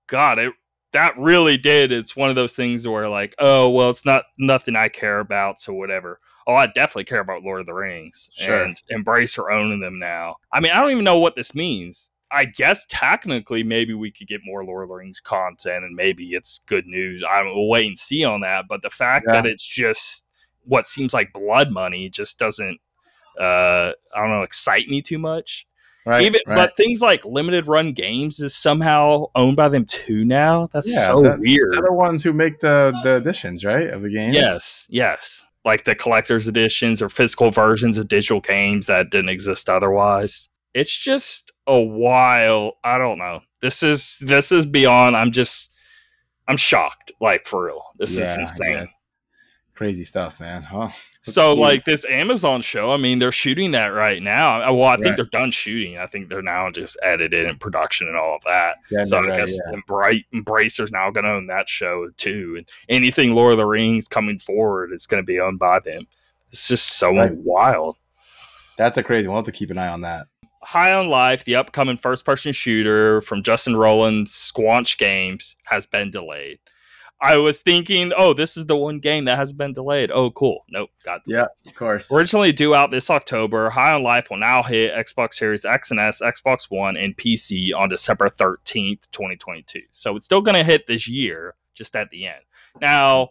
God, it that really did. It's one of those things where like, oh well, it's not nothing I care about, so whatever. Oh, I definitely care about Lord of the Rings sure. and Embracer owning them now. I mean, I don't even know what this means. I guess technically maybe we could get more Lord of the Rings content and maybe it's good news. I will wait and see on that. But the fact yeah. that it's just what seems like blood money just doesn't uh I don't know, excite me too much. Right, Even right. but things like limited run games is somehow owned by them too now. That's yeah, so that, weird. They're the ones who make the the editions, right, of the game. Yes, yes. Like the collector's editions or physical versions of digital games that didn't exist otherwise. It's just a while. I don't know. This is this is beyond. I'm just I'm shocked. Like for real. This yeah, is insane. Crazy stuff, man. Huh? so like this Amazon show, I mean, they're shooting that right now. Well, I think right. they're done shooting. I think they're now just edited and production and all of that. Yeah, so I right, guess yeah. Embra- Embracer's now going to own that show too, and anything Lord of the Rings coming forward is going to be owned by them. It's just so right. wild. That's a crazy. We'll have to keep an eye on that. High on Life, the upcoming first-person shooter from Justin Roiland's Squanch Games, has been delayed. I was thinking, oh, this is the one game that has been delayed. Oh, cool. Nope, got delayed. Yeah, of course. Originally due out this October, High on Life will now hit Xbox Series X and S, Xbox One, and PC on December 13th, 2022. So it's still going to hit this year, just at the end. Now,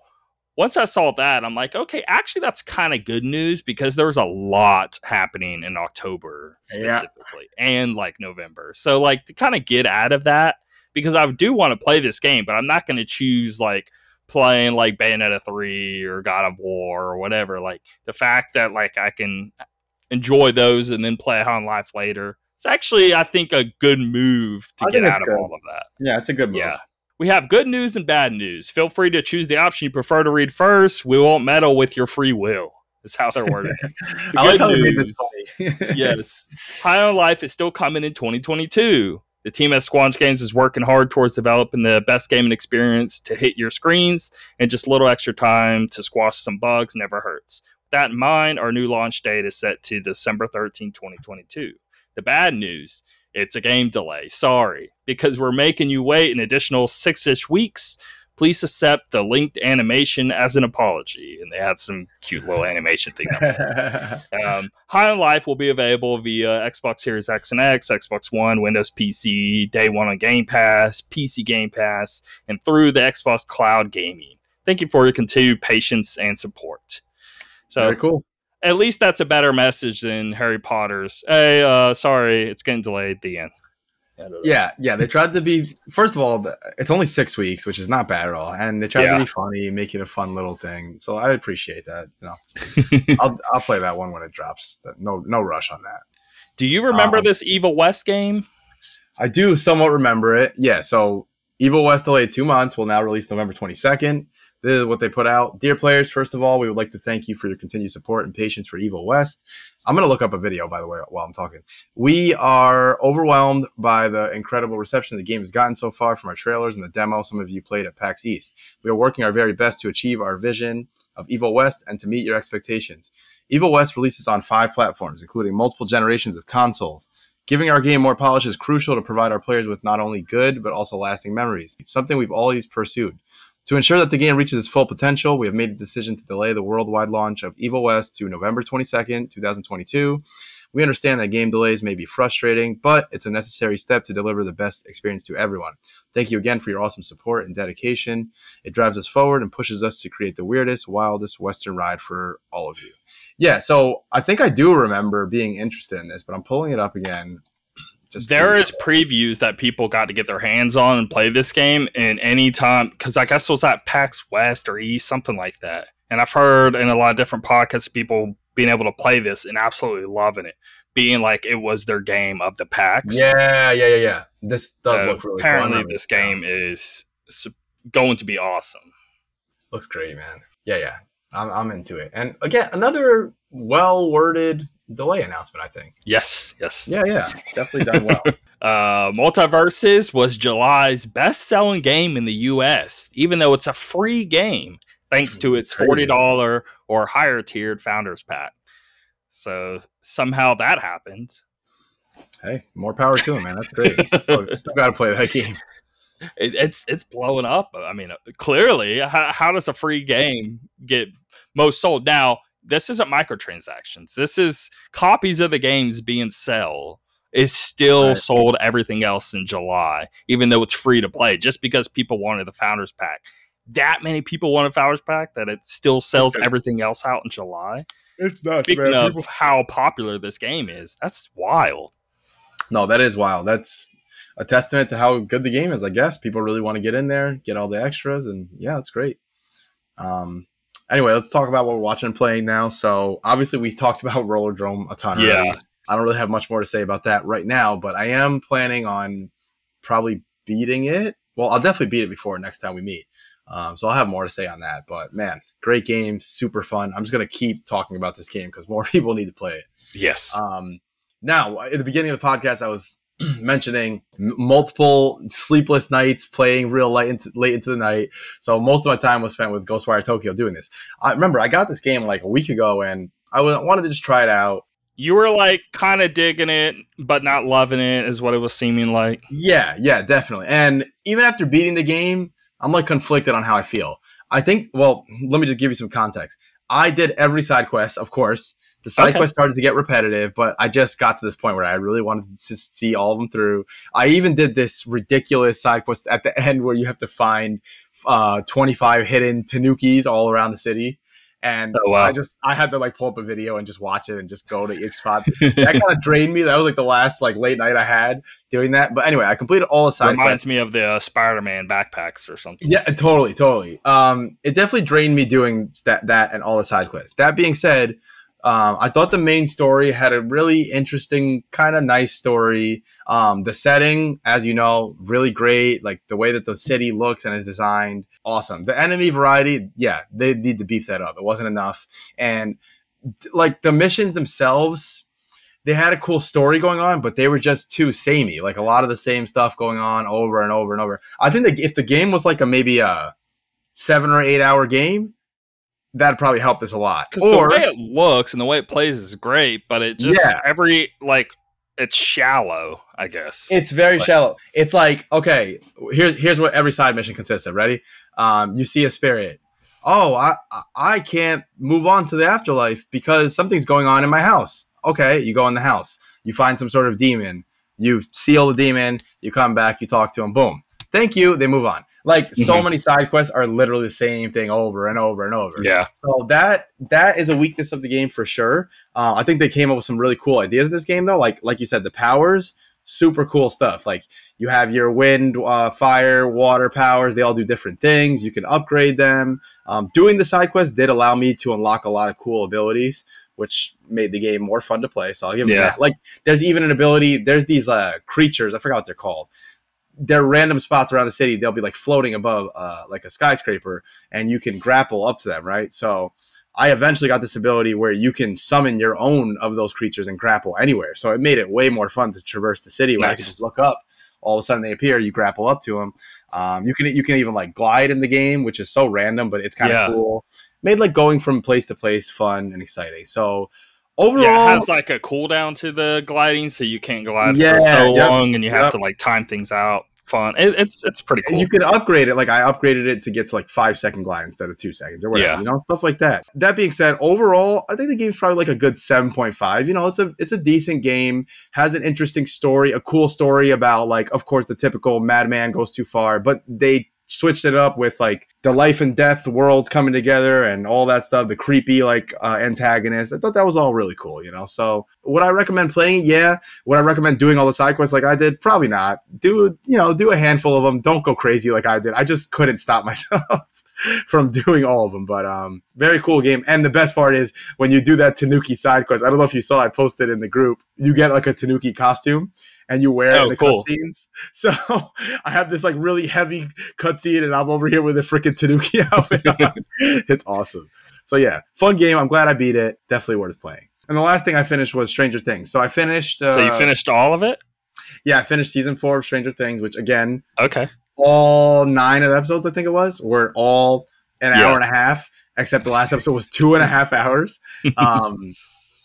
once I saw that, I'm like, okay, actually, that's kind of good news because there was a lot happening in October specifically yeah. and like November. So, like, to kind of get out of that, because I do want to play this game, but I'm not going to choose like playing like Bayonetta 3 or God of War or whatever. Like the fact that like I can enjoy those and then play on life later. It's actually I think a good move to I get out of all of that. Yeah, it's a good move. Yeah. We have good news and bad news. Feel free to choose the option you prefer to read first. We won't meddle with your free will. Is how they're wording. The I like how news, yes, High on Life is still coming in 2022. The team at Squanch Games is working hard towards developing the best gaming experience to hit your screens, and just a little extra time to squash some bugs never hurts. With that in mind, our new launch date is set to December 13, 2022. The bad news it's a game delay. Sorry, because we're making you wait an additional six ish weeks please accept the linked animation as an apology. And they had some cute little animation thing. um, High on Life will be available via Xbox Series X and X, Xbox One, Windows PC, day one on Game Pass, PC Game Pass, and through the Xbox Cloud Gaming. Thank you for your continued patience and support. So Very cool. At least that's a better message than Harry Potter's. Hey, uh, sorry, it's getting delayed. The end. Yeah, yeah. They tried to be. First of all, it's only six weeks, which is not bad at all, and they tried yeah. to be funny, make it a fun little thing. So I appreciate that. You know, I'll I'll play that one when it drops. No no rush on that. Do you remember um, this Evil West game? I do somewhat remember it. Yeah. So Evil West delayed two months. Will now release November 22nd. This is what they put out. Dear players, first of all, we would like to thank you for your continued support and patience for Evil West. I'm going to look up a video, by the way, while I'm talking. We are overwhelmed by the incredible reception the game has gotten so far from our trailers and the demo some of you played at PAX East. We are working our very best to achieve our vision of Evil West and to meet your expectations. Evil West releases on five platforms, including multiple generations of consoles. Giving our game more polish is crucial to provide our players with not only good, but also lasting memories, something we've always pursued. To ensure that the game reaches its full potential, we have made the decision to delay the worldwide launch of Evil West to November 22nd, 2022. We understand that game delays may be frustrating, but it's a necessary step to deliver the best experience to everyone. Thank you again for your awesome support and dedication. It drives us forward and pushes us to create the weirdest, wildest Western ride for all of you. Yeah, so I think I do remember being interested in this, but I'm pulling it up again just there is previews that people got to get their hands on and play this game in any time because I guess it was at PAX West or East, something like that. And I've heard in a lot of different podcasts people being able to play this and absolutely loving it, being like it was their game of the PAX. Yeah, yeah, yeah, yeah. This does look really. Apparently, fun. this game is going to be awesome. Looks great, man. Yeah, yeah. I'm, I'm into it. And again, another well worded delay announcement, I think. Yes, yes. Yeah, yeah. Definitely done well. uh, MultiVersus was July's best selling game in the US, even though it's a free game thanks to its $40 or higher tiered Founders Pack. So somehow that happened. Hey, more power to him, man. That's great. Still got to play that game. It, it's it's blowing up. I mean, clearly, how, how does a free game get most sold? Now, this isn't microtransactions. This is copies of the games being sell is still right. sold everything else in July, even though it's free to play, just because people wanted the founders pack. That many people wanted founders pack that it still sells everything else out in July. It's nuts, Speaking man. of people... how popular this game is, that's wild. No, that is wild. That's a testament to how good the game is. I guess people really want to get in there, get all the extras, and yeah, it's great. Um, anyway, let's talk about what we're watching and playing now. So obviously, we talked about Rollerdrome a ton. Yeah, already. I don't really have much more to say about that right now, but I am planning on probably beating it. Well, I'll definitely beat it before next time we meet. Um, so I'll have more to say on that. But man, great game, super fun. I'm just gonna keep talking about this game because more people need to play it. Yes. Um, now, at the beginning of the podcast, I was mentioning multiple sleepless nights playing real late into, late into the night. So most of my time was spent with Ghostwire Tokyo doing this. I remember I got this game like a week ago and I wanted to just try it out. You were like kind of digging it, but not loving it, is what it was seeming like. Yeah, yeah, definitely. And even after beating the game, I'm like conflicted on how I feel. I think, well, let me just give you some context. I did every side quest, of course. The side okay. quest started to get repetitive, but I just got to this point where I really wanted to see all of them through. I even did this ridiculous side quest at the end where you have to find uh, 25 hidden tanukis all around the city. And oh, wow. I just I had to like pull up a video and just watch it and just go to each spot. that kind of drained me. That was like the last like late night I had doing that. But anyway, I completed all the side. Quests. It reminds quests. me of the uh, Spider-Man backpacks or something. Yeah, totally, totally. Um, it definitely drained me doing that that and all the side quests. That being said, um, I thought the main story had a really interesting, kind of nice story. Um, the setting, as you know, really great. Like the way that the city looks and is designed, awesome. The enemy variety, yeah, they need to beef that up. It wasn't enough. And like the missions themselves, they had a cool story going on, but they were just too samey. Like a lot of the same stuff going on over and over and over. I think that if the game was like a maybe a seven or eight hour game, that'd probably help this a lot. Because the way it looks and the way it plays is great, but it just yeah. every like it's shallow, I guess. It's very but. shallow. It's like, okay, here's here's what every side mission consists of. Ready? Um, you see a spirit. Oh, I I can't move on to the afterlife because something's going on in my house. Okay, you go in the house. You find some sort of demon. You seal the demon. You come back. You talk to him. Boom. Thank you. They move on. Like mm-hmm. so many side quests are literally the same thing over and over and over. Yeah. So that that is a weakness of the game for sure. Uh, I think they came up with some really cool ideas in this game though. Like like you said, the powers, super cool stuff. Like you have your wind, uh, fire, water powers. They all do different things. You can upgrade them. Um, doing the side quests did allow me to unlock a lot of cool abilities which made the game more fun to play. So I'll give yeah. that. Like, there's even an ability. There's these uh, creatures. I forgot what they're called there are random spots around the city. They'll be like floating above uh, like a skyscraper, and you can grapple up to them, right? So I eventually got this ability where you can summon your own of those creatures and grapple anywhere. So it made it way more fun to traverse the city where nice. I can just look up. All of a sudden they appear, you grapple up to them. Um, you can you can even like glide in the game, which is so random, but it's kind of yeah. cool. Made like going from place to place fun and exciting. So overall, yeah, it has like a cooldown to the gliding, so you can't glide yeah, for so yep, long, and you have yep. to like time things out fun. It, it's it's pretty cool. You can upgrade it. Like I upgraded it to get to like five second glide instead of two seconds or whatever. Yeah. You know, stuff like that. That being said, overall, I think the game's probably like a good seven point five. You know, it's a it's a decent game. Has an interesting story, a cool story about like, of course, the typical madman goes too far, but they switched it up with like the life and death worlds coming together and all that stuff the creepy like uh, antagonist i thought that was all really cool you know so would i recommend playing yeah would i recommend doing all the side quests like i did probably not do you know do a handful of them don't go crazy like i did i just couldn't stop myself from doing all of them. But um, very cool game. And the best part is when you do that Tanuki side quest. I don't know if you saw. I posted in the group. You get like a Tanuki costume, and you wear oh, the cool. cutscenes. So I have this like really heavy cutscene, and I'm over here with a freaking Tanuki outfit. it's awesome. So yeah, fun game. I'm glad I beat it. Definitely worth playing. And the last thing I finished was Stranger Things. So I finished. Uh, so you finished all of it? Yeah, I finished season four of Stranger Things, which again, okay, all nine of the episodes I think it was were all an yeah. hour and a half, except the last episode was two and a half hours. Um,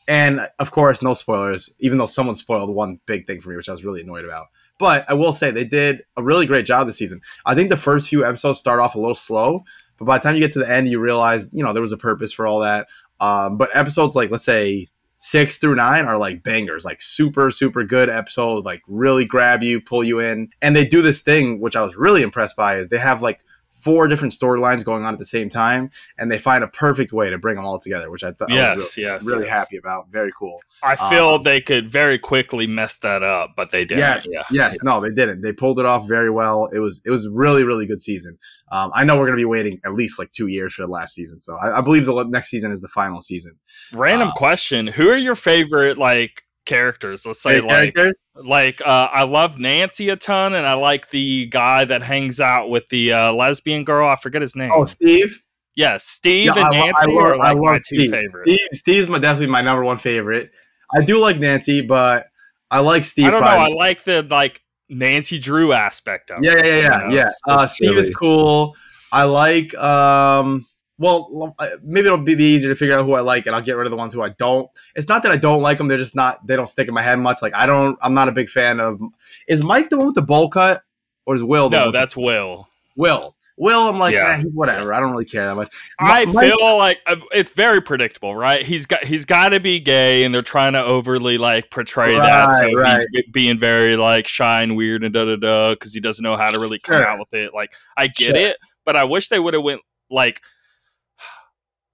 and of course, no spoilers, even though someone spoiled one big thing for me, which I was really annoyed about. But I will say they did a really great job this season. I think the first few episodes start off a little slow, but by the time you get to the end, you realize, you know, there was a purpose for all that. Um, but episodes like, let's say, six through nine are like bangers, like super, super good episode, like really grab you, pull you in. And they do this thing, which I was really impressed by, is they have like four different storylines going on at the same time, and they find a perfect way to bring them all together, which I thought yes, really, yes, really yes. happy about. Very cool. I feel um, they could very quickly mess that up, but they didn't. Yes, yeah. yes, no, they didn't. They pulled it off very well. It was it was really really good season. Um, I know we're going to be waiting at least like two years for the last season, so I, I believe the next season is the final season. Random um, question: Who are your favorite like characters. Let's say like characters? like uh, I love Nancy a ton, and I like the guy that hangs out with the uh, lesbian girl. I forget his name. Oh, Steve. Yes, yeah, Steve yeah, and I, Nancy I love, are like my two Steve. favorites. Steve, Steve's my, definitely my number one favorite. I do like Nancy, but I like Steve. I don't probably. know. I like the like Nancy Drew aspect of yeah, it. Yeah, yeah, yeah, yeah. It's, uh, it's Steve really... is cool. I like um well, uh, maybe it'll be easier to figure out who I like, and I'll get rid of the ones who I don't. It's not that I don't like them; they're just not. They don't stick in my head much. Like I don't. I'm not a big fan of. Is Mike the one with the bowl cut, or is Will? no, that's Will. Will. Will, I'm like, yeah. eh, whatever. I don't really care that much. I Mike, feel like uh, it's very predictable, right? He's got he's got to be gay, and they're trying to overly like portray right, that, so right. he's being very like shy and weird and da da da because he doesn't know how to really come sure. out with it. Like, I get sure. it, but I wish they would have went like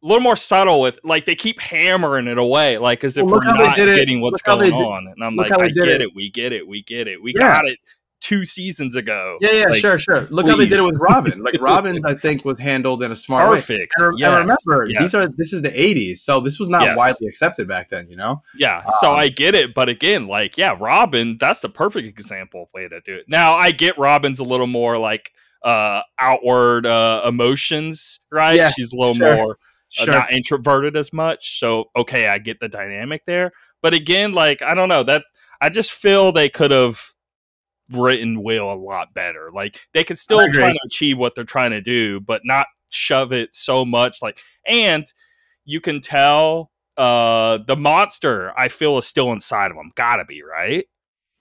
a little more subtle with like they keep hammering it away like as if well, we're not getting what's going on and i'm look like i get it. it. we get it we get it we yeah. got it two seasons ago yeah yeah like, sure sure look please. how they did it with robin like robin's i think was handled in a smart perfect way and, yes. and remember yes. these are this is the 80s so this was not yes. widely accepted back then you know yeah um, so i get it but again like yeah robin that's the perfect example of way to do it now i get robin's a little more like uh outward uh emotions right yeah, she's a little sure. more sure. not introverted as much. So okay, I get the dynamic there. But again, like I don't know that I just feel they could have written Will a lot better. Like they could still try to achieve what they're trying to do, but not shove it so much. Like and you can tell uh the monster I feel is still inside of him. Gotta be right.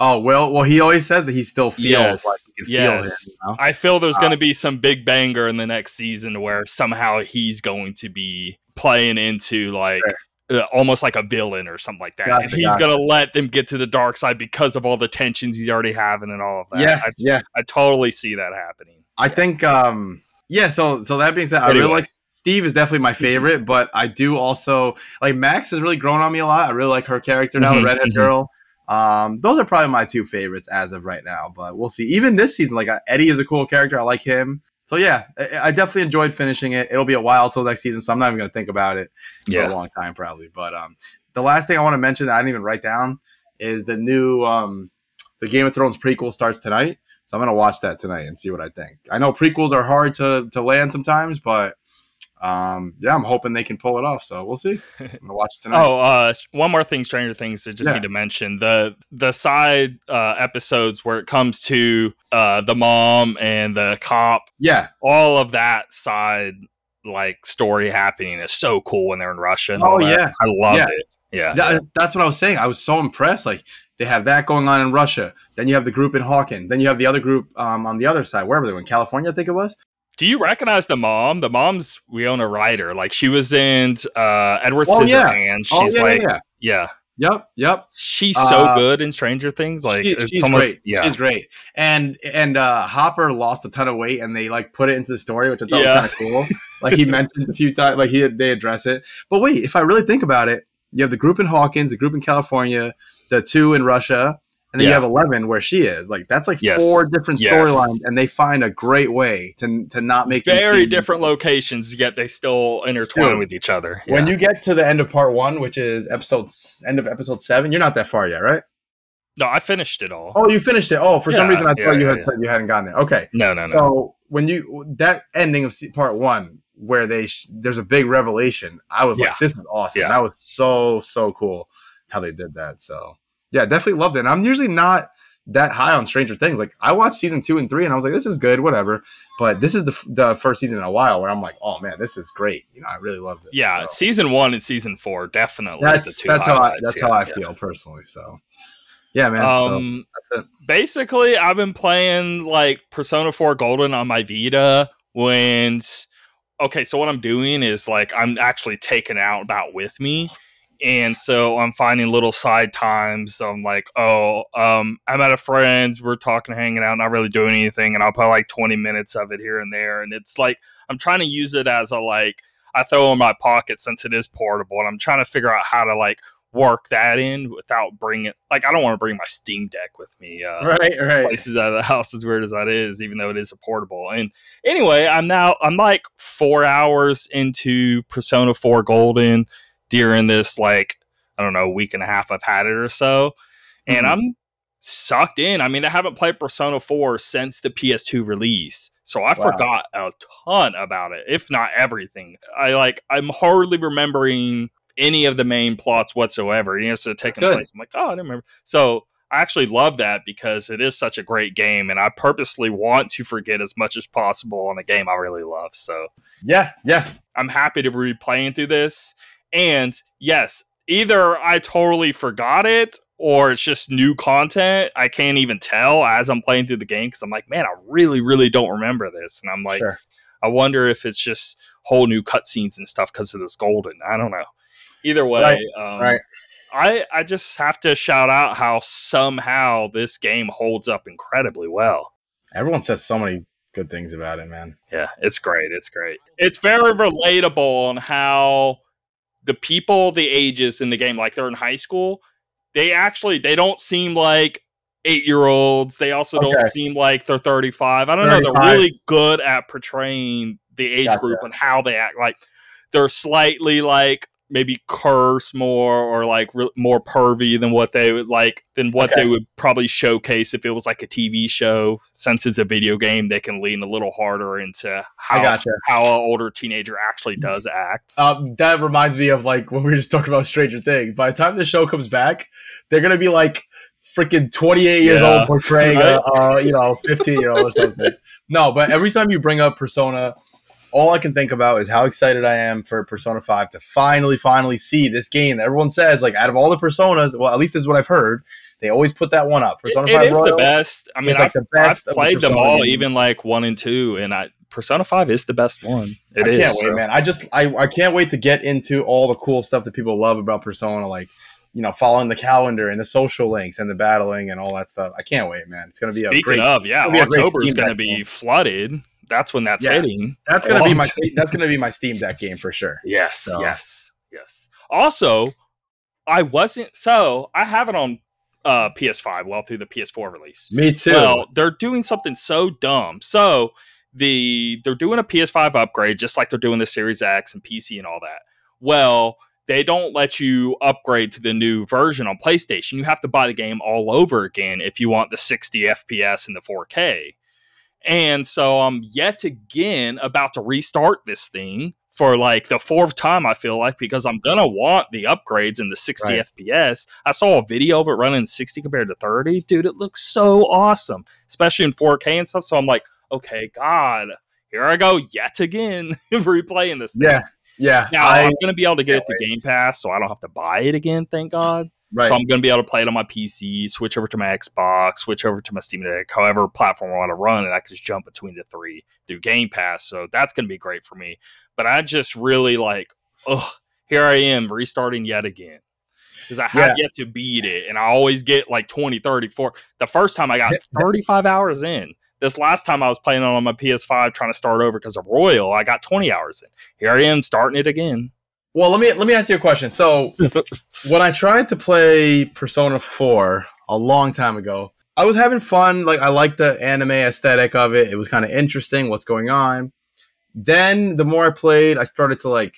Oh well, well he always says that he still feels yes, like he can yes. feel him. You know? I feel there's uh, going to be some big banger in the next season where somehow he's going to be playing into like sure. uh, almost like a villain or something like that. Gotcha, and he's gotcha. going to let them get to the dark side because of all the tensions he's already having and all of that. Yeah, yeah. I totally see that happening. I yeah. think, um, yeah. So, so that being said, anyway. I really like Steve is definitely my favorite, but I do also like Max has really grown on me a lot. I really like her character now, mm-hmm, the redhead mm-hmm. girl. Um, those are probably my two favorites as of right now, but we'll see. Even this season, like uh, Eddie is a cool character. I like him. So yeah, I, I definitely enjoyed finishing it. It'll be a while till next season, so I'm not even going to think about it yeah. for a long time probably. But um, the last thing I want to mention that I didn't even write down is the new um, the Game of Thrones prequel starts tonight. So I'm gonna watch that tonight and see what I think. I know prequels are hard to to land sometimes, but um, yeah, I'm hoping they can pull it off. So we'll see. I'm gonna watch it tonight. oh, uh, one more thing, Stranger Things. I just yeah. need to mention the the side uh, episodes where it comes to uh, the mom and the cop. Yeah, all of that side like story happening is so cool when they're in Russia. oh yeah, I loved yeah. it. Yeah, that, that's what I was saying. I was so impressed. Like they have that going on in Russia. Then you have the group in Hawkins. Then you have the other group um, on the other side, wherever they were in California, I think it was. Do you recognize the mom? The mom's Winona Ryder. Like she was in uh, Edward oh, Scissorhands. Yeah. Oh, she's oh, yeah, like, yeah. yeah. Yep, yep. She's so uh, good in Stranger Things. Like she, she's almost, great. Yeah, she's great. And and uh, Hopper lost a ton of weight, and they like put it into the story, which I thought yeah. was kind of cool. like he mentions a few times, like he they address it. But wait, if I really think about it, you have the group in Hawkins, the group in California, the two in Russia, and then yeah. you have 11 where she is. Like that's like yes. four different yes. storylines and they find a great way to, to not make very different locations yet they still intertwine Dude, with each other. Yeah. when you get to the end of part one which is episode end of episode seven you're not that far yet right? No i finished it all. Oh you finished it. Oh for yeah, some reason i thought you had you hadn't gotten there okay. No no no. So when you that ending of part one where they there's a big revelation i was like this is awesome. That was so so cool how they did that so yeah, definitely loved it. And I'm usually not that high on Stranger Things. Like I watched season two and three, and I was like, this is good, whatever. But this is the the first season in a while where I'm like, oh man, this is great. You know, I really loved it. Yeah, so. season one and season four definitely. That's that's how I that's yeah, how I yeah. feel personally. So. Yeah, man. Um, so that's it. Basically, I've been playing like Persona 4 Golden on my Vita when okay, so what I'm doing is like I'm actually taking out that with me and so I'm finding little side times. So I'm like, oh, um, I'm at a friend's, we're talking, hanging out, not really doing anything, and I'll put like 20 minutes of it here and there. And it's like I'm trying to use it as a like I throw in my pocket since it is portable, and I'm trying to figure out how to like work that in without bringing like I don't want to bring my Steam Deck with me. Uh, right, right. Places out of the house, as weird as that is, even though it is a portable. And anyway, I'm now I'm like four hours into Persona 4 Golden during this like I don't know week and a half I've had it or so, and mm-hmm. I'm sucked in. I mean, I haven't played Persona 4 since the PS2 release. So I wow. forgot a ton about it, if not everything. I like I'm hardly remembering any of the main plots whatsoever. You know, so taking place. I'm like, oh, I didn't remember. So I actually love that because it is such a great game, and I purposely want to forget as much as possible on a game I really love. So yeah, yeah, I'm happy to be playing through this. And yes, either I totally forgot it or it's just new content. I can't even tell as I'm playing through the game because I'm like, man, I really, really don't remember this. And I'm like, sure. I wonder if it's just whole new cutscenes and stuff because of this golden. I don't know. Either way, right. Um, right. I I just have to shout out how somehow this game holds up incredibly well. Everyone says so many good things about it, man. Yeah, it's great. It's great. It's very relatable on how the people the ages in the game like they're in high school they actually they don't seem like eight year olds they also okay. don't seem like they're 35 i don't 35. know they're really good at portraying the age gotcha. group and how they act like they're slightly like maybe curse more or like re- more pervy than what they would like than what okay. they would probably showcase if it was like a TV show. Since it's a video game, they can lean a little harder into how gotcha. how an older teenager actually does act. Um, that reminds me of like when we were just talking about Stranger Things. By the time the show comes back, they're gonna be like freaking 28 years yeah. old portraying right? a, a you know 15 year old or something. No, but every time you bring up Persona all I can think about is how excited I am for Persona 5 to finally, finally see this game that everyone says, like, out of all the Personas, well, at least this is what I've heard, they always put that one up. Persona it, 5 it is Royal, the best. I mean, I've, like the best I've played the them all, even like one and two, and I Persona 5 is the best one. It I is, can't wait, so. man. I just, I, I can't wait to get into all the cool stuff that people love about Persona, like, you know, following the calendar and the social links and the battling and all that stuff. I can't wait, man. It's going to be Speaking a great, of, yeah, October is going to be flooded that's when that's yeah, hitting. That's gonna be my that's gonna be my Steam Deck game for sure. Yes, so. yes, yes. Also, I wasn't so I have it on uh, PS5 well through the PS4 release. Me too. Well, they're doing something so dumb. So the they're doing a PS5 upgrade just like they're doing the Series X and PC and all that. Well, they don't let you upgrade to the new version on PlayStation. You have to buy the game all over again if you want the 60 FPS and the 4K. And so I'm yet again about to restart this thing for like the fourth time, I feel like, because I'm gonna want the upgrades in the 60 right. FPS. I saw a video of it running 60 compared to 30. Dude, it looks so awesome, especially in 4K and stuff. So I'm like, okay, God, here I go yet again replaying this thing. Yeah. Yeah. Now I, am gonna be able to get it through Game Pass, so I don't have to buy it again, thank God. Right. So I'm going to be able to play it on my PC, switch over to my Xbox, switch over to my Steam Deck, however platform I want to run, and I can just jump between the three through Game Pass. So that's going to be great for me. But I just really like, oh, here I am restarting yet again because I have yeah. yet to beat it, and I always get like 20, 30, 40. The first time I got 35 hours in. This last time I was playing on my PS5 trying to start over because of Royal, I got 20 hours in. Here I am starting it again. Well, let me let me ask you a question. So, when I tried to play Persona 4 a long time ago, I was having fun. Like I liked the anime aesthetic of it. It was kind of interesting what's going on. Then the more I played, I started to like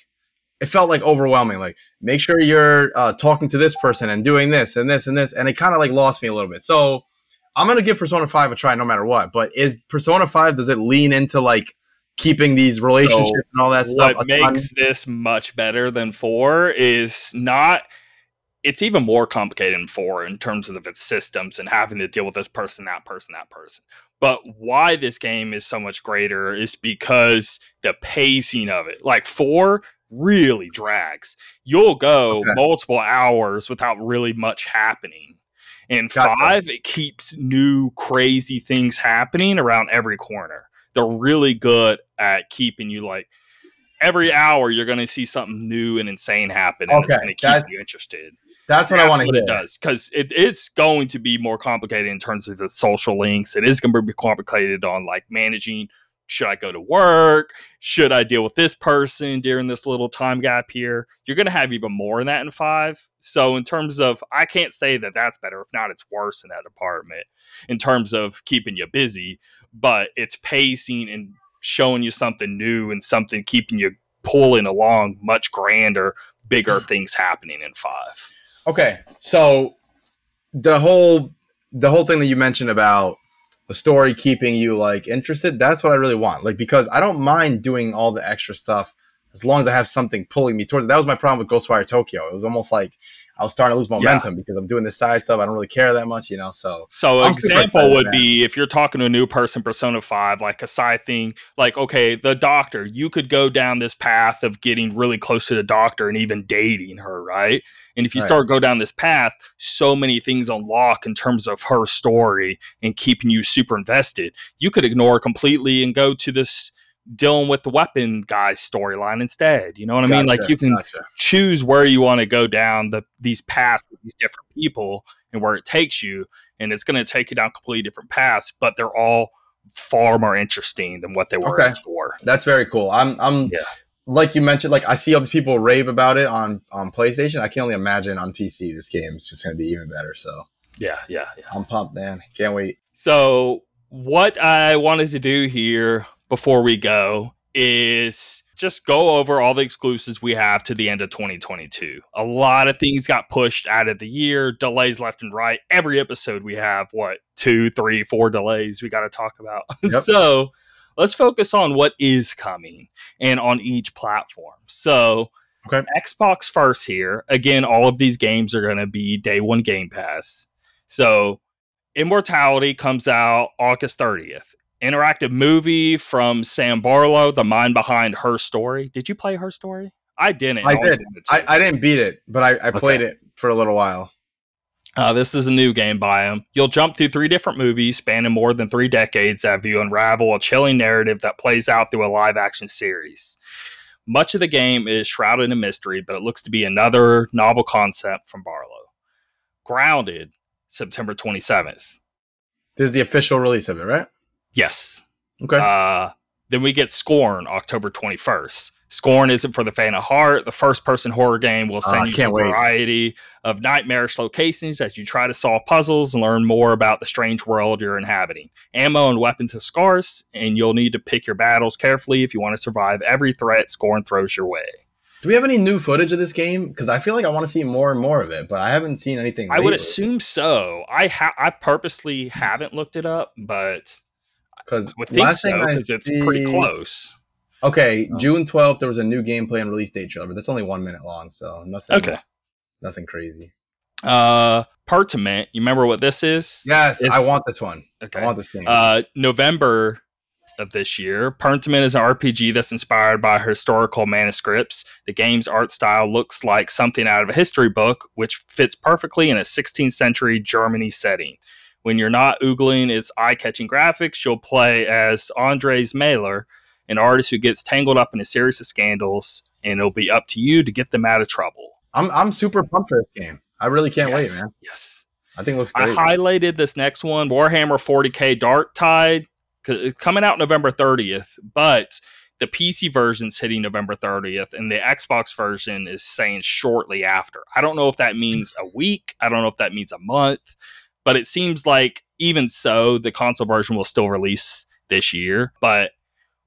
it felt like overwhelming. Like make sure you're uh, talking to this person and doing this and this and this, and it kind of like lost me a little bit. So I'm gonna give Persona Five a try no matter what. But is Persona Five does it lean into like keeping these relationships so and all that stuff. What makes this much better than four is not. It's even more complicated in four in terms of its systems and having to deal with this person, that person, that person. But why this game is so much greater is because the pacing of it. Like four really drags. You'll go okay. multiple hours without really much happening. In five, it keeps new crazy things happening around every corner they're really good at keeping you like every hour you're going to see something new and insane happen and okay, it's going to keep you interested. That's what that's I want to hear. It does because it is going to be more complicated in terms of the social links. It is going to be complicated on like managing. Should I go to work? Should I deal with this person during this little time gap here? You're going to have even more in that in five. So, in terms of, I can't say that that's better. If not, it's worse in that department in terms of keeping you busy but it's pacing and showing you something new and something keeping you pulling along much grander, bigger mm. things happening in five. Okay. So the whole the whole thing that you mentioned about the story keeping you like interested, that's what I really want. Like because I don't mind doing all the extra stuff as long as I have something pulling me towards it. That was my problem with Ghostwire Tokyo. It was almost like I was starting to lose momentum yeah. because I'm doing this side stuff. I don't really care that much, you know. So, so I'm example would be if you're talking to a new person, Persona Five, like a side thing, like okay, the doctor. You could go down this path of getting really close to the doctor and even dating her, right? And if you right. start go down this path, so many things unlock in terms of her story and keeping you super invested. You could ignore completely and go to this dealing with the weapon guy's storyline instead. You know what I mean? Like you can gotcha. choose where you want to go down the these paths with these different people and where it takes you, and it's going to take you down completely different paths, but they're all far more interesting than what they were okay. before. That's very cool. I'm I'm yeah. like you mentioned, like I see other people rave about it on on PlayStation. I can only imagine on PC this game is just going to be even better. So yeah, yeah, yeah. I'm pumped, man. Can't wait. So what I wanted to do here before we go is just go over all the exclusives we have to the end of 2022. A lot of things got pushed out of the year, delays left and right. Every episode we have what two, three, four delays we got to talk about. Yep. so let's focus on what is coming and on each platform. So okay. Xbox first here. Again, all of these games are going to be day one Game Pass. So Immortality comes out August 30th interactive movie from Sam Barlow, the mind behind Her Story. Did you play Her Story? I didn't. I, I did. I, I, didn't beat it, but I, I played okay. it for a little while. Uh, this is a new game by him. You'll jump through three different movies spanning more than three decades as you unravel a chilling narrative that plays out through a live action series. Much of the game is shrouded in mystery, but it looks to be another novel concept from Barlow. Grounded, September 27th. This is the official release of it, right? Yes. Okay. Uh, then we get Scorn October 21st. Scorn isn't for the faint of heart. The first person horror game will send uh, you to a variety of nightmarish locations as you try to solve puzzles and learn more about the strange world you're inhabiting. Ammo and weapons are scarce, and you'll need to pick your battles carefully if you want to survive every threat Scorn throws your way. Do we have any new footage of this game? Because I feel like I want to see more and more of it, but I haven't seen anything. I would assume so. I ha- I purposely haven't looked it up, but because I think so because it's pretty close. Okay, oh. June twelfth, there was a new gameplay and release date trailer, but that's only one minute long, so nothing. Okay, nothing crazy. Uh, Pentiment. You remember what this is? Yes, it's, I want this one. Okay, I want this game. Uh, November of this year. Pentiment is an RPG that's inspired by historical manuscripts. The game's art style looks like something out of a history book, which fits perfectly in a 16th century Germany setting. When you're not oogling its eye catching graphics, you'll play as Andreas Maler, an artist who gets tangled up in a series of scandals, and it'll be up to you to get them out of trouble. I'm, I'm super pumped for this game. I really can't yes, wait, man. Yes. I think it looks great. I highlighted this next one Warhammer 40k Darktide Tide, coming out November 30th, but the PC version's hitting November 30th, and the Xbox version is saying shortly after. I don't know if that means a week. I don't know if that means a month, but it seems like even so, the console version will still release this year. But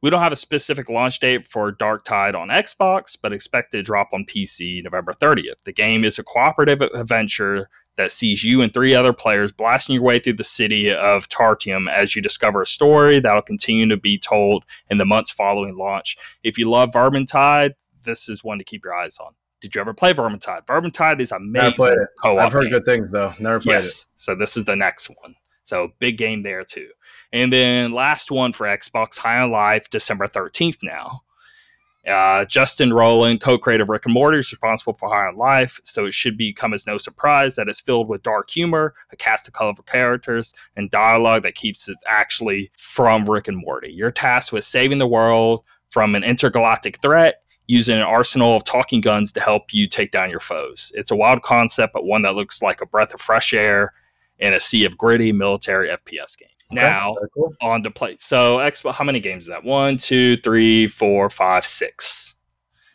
we don't have a specific launch date for Darktide on Xbox, but expect to drop on PC November 30th. The game is a cooperative adventure that sees you and three other players blasting your way through the city of Tertium as you discover a story that'll continue to be told in the months following launch. If you love Vermintide, this is one to keep your eyes on. Did you ever play Vermintide? Vermintide is amazing. Co-op I've heard game. good things though. Never played yes. it. So this is the next one. So big game there too. And then last one for Xbox High on Life, December 13th now. Uh, Justin Roiland, co-creator of Rick and Morty, is responsible for High on Life, so it should become as no surprise that it's filled with dark humor, a cast of colorful characters, and dialogue that keeps it actually from Rick and Morty. You're tasked with saving the world from an intergalactic threat using an arsenal of talking guns to help you take down your foes. It's a wild concept, but one that looks like a breath of fresh air in a sea of gritty military FPS game. Okay, now cool. on to play. So Xbox, how many games is that? One, two, three, four, five, six.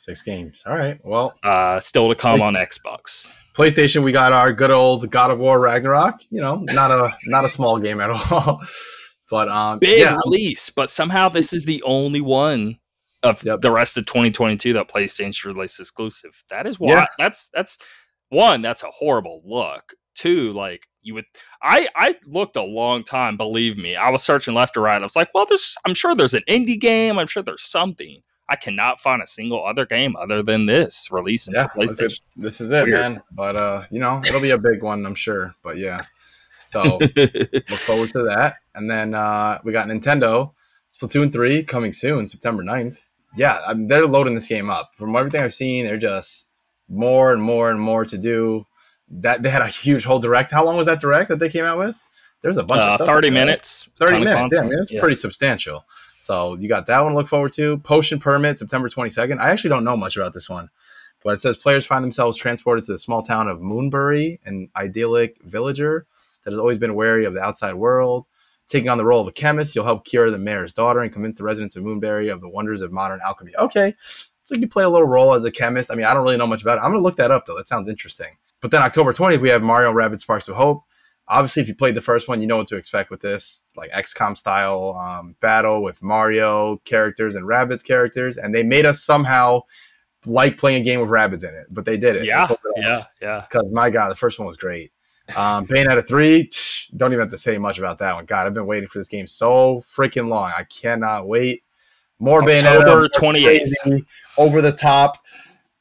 Six games. All right. Well, uh, still to come on Xbox. PlayStation, we got our good old God of War Ragnarok. You know, not a not a small game at all. but um, big yeah. release. But somehow this is the only one of yep. the rest of 2022 that PlayStation released exclusive. That is why. Yeah. That's that's one. That's a horrible look. Two, like you would I I looked a long time, believe me. I was searching left or right. I was like, well, there's I'm sure there's an indie game. I'm sure there's something. I cannot find a single other game other than this releasing yeah, PlayStation. This is it, Weird. man. But uh, you know, it'll be a big one, I'm sure. But yeah. So look forward to that. And then uh, we got Nintendo Splatoon 3 coming soon, September 9th. Yeah, I mean, they're loading this game up. From everything I've seen, they're just more and more and more to do that they had a huge whole direct. How long was that direct that they came out with? There's a bunch uh, of stuff. Thirty minutes. Thirty minutes. Yeah, I mean, it's yeah. pretty substantial. So you got that one to look forward to. Potion Permit, September 22nd. I actually don't know much about this one, but it says players find themselves transported to the small town of Moonbury, an idyllic villager that has always been wary of the outside world. Taking on the role of a chemist, you'll help cure the mayor's daughter and convince the residents of Moonbury of the wonders of modern alchemy. Okay, so you play a little role as a chemist. I mean, I don't really know much about it. I'm gonna look that up though. That sounds interesting. But then October 20th, we have Mario Rabbids Sparks of Hope. Obviously, if you played the first one, you know what to expect with this, like XCOM style um, battle with Mario characters and Rabbids characters, and they made us somehow like playing a game with Rabbids in it. But they did it. Yeah, it yeah, yeah. Because my God, the first one was great. Um, Bayonetta three, don't even have to say much about that one. God, I've been waiting for this game so freaking long. I cannot wait. More October Bayonetta, twenty eighth, over the top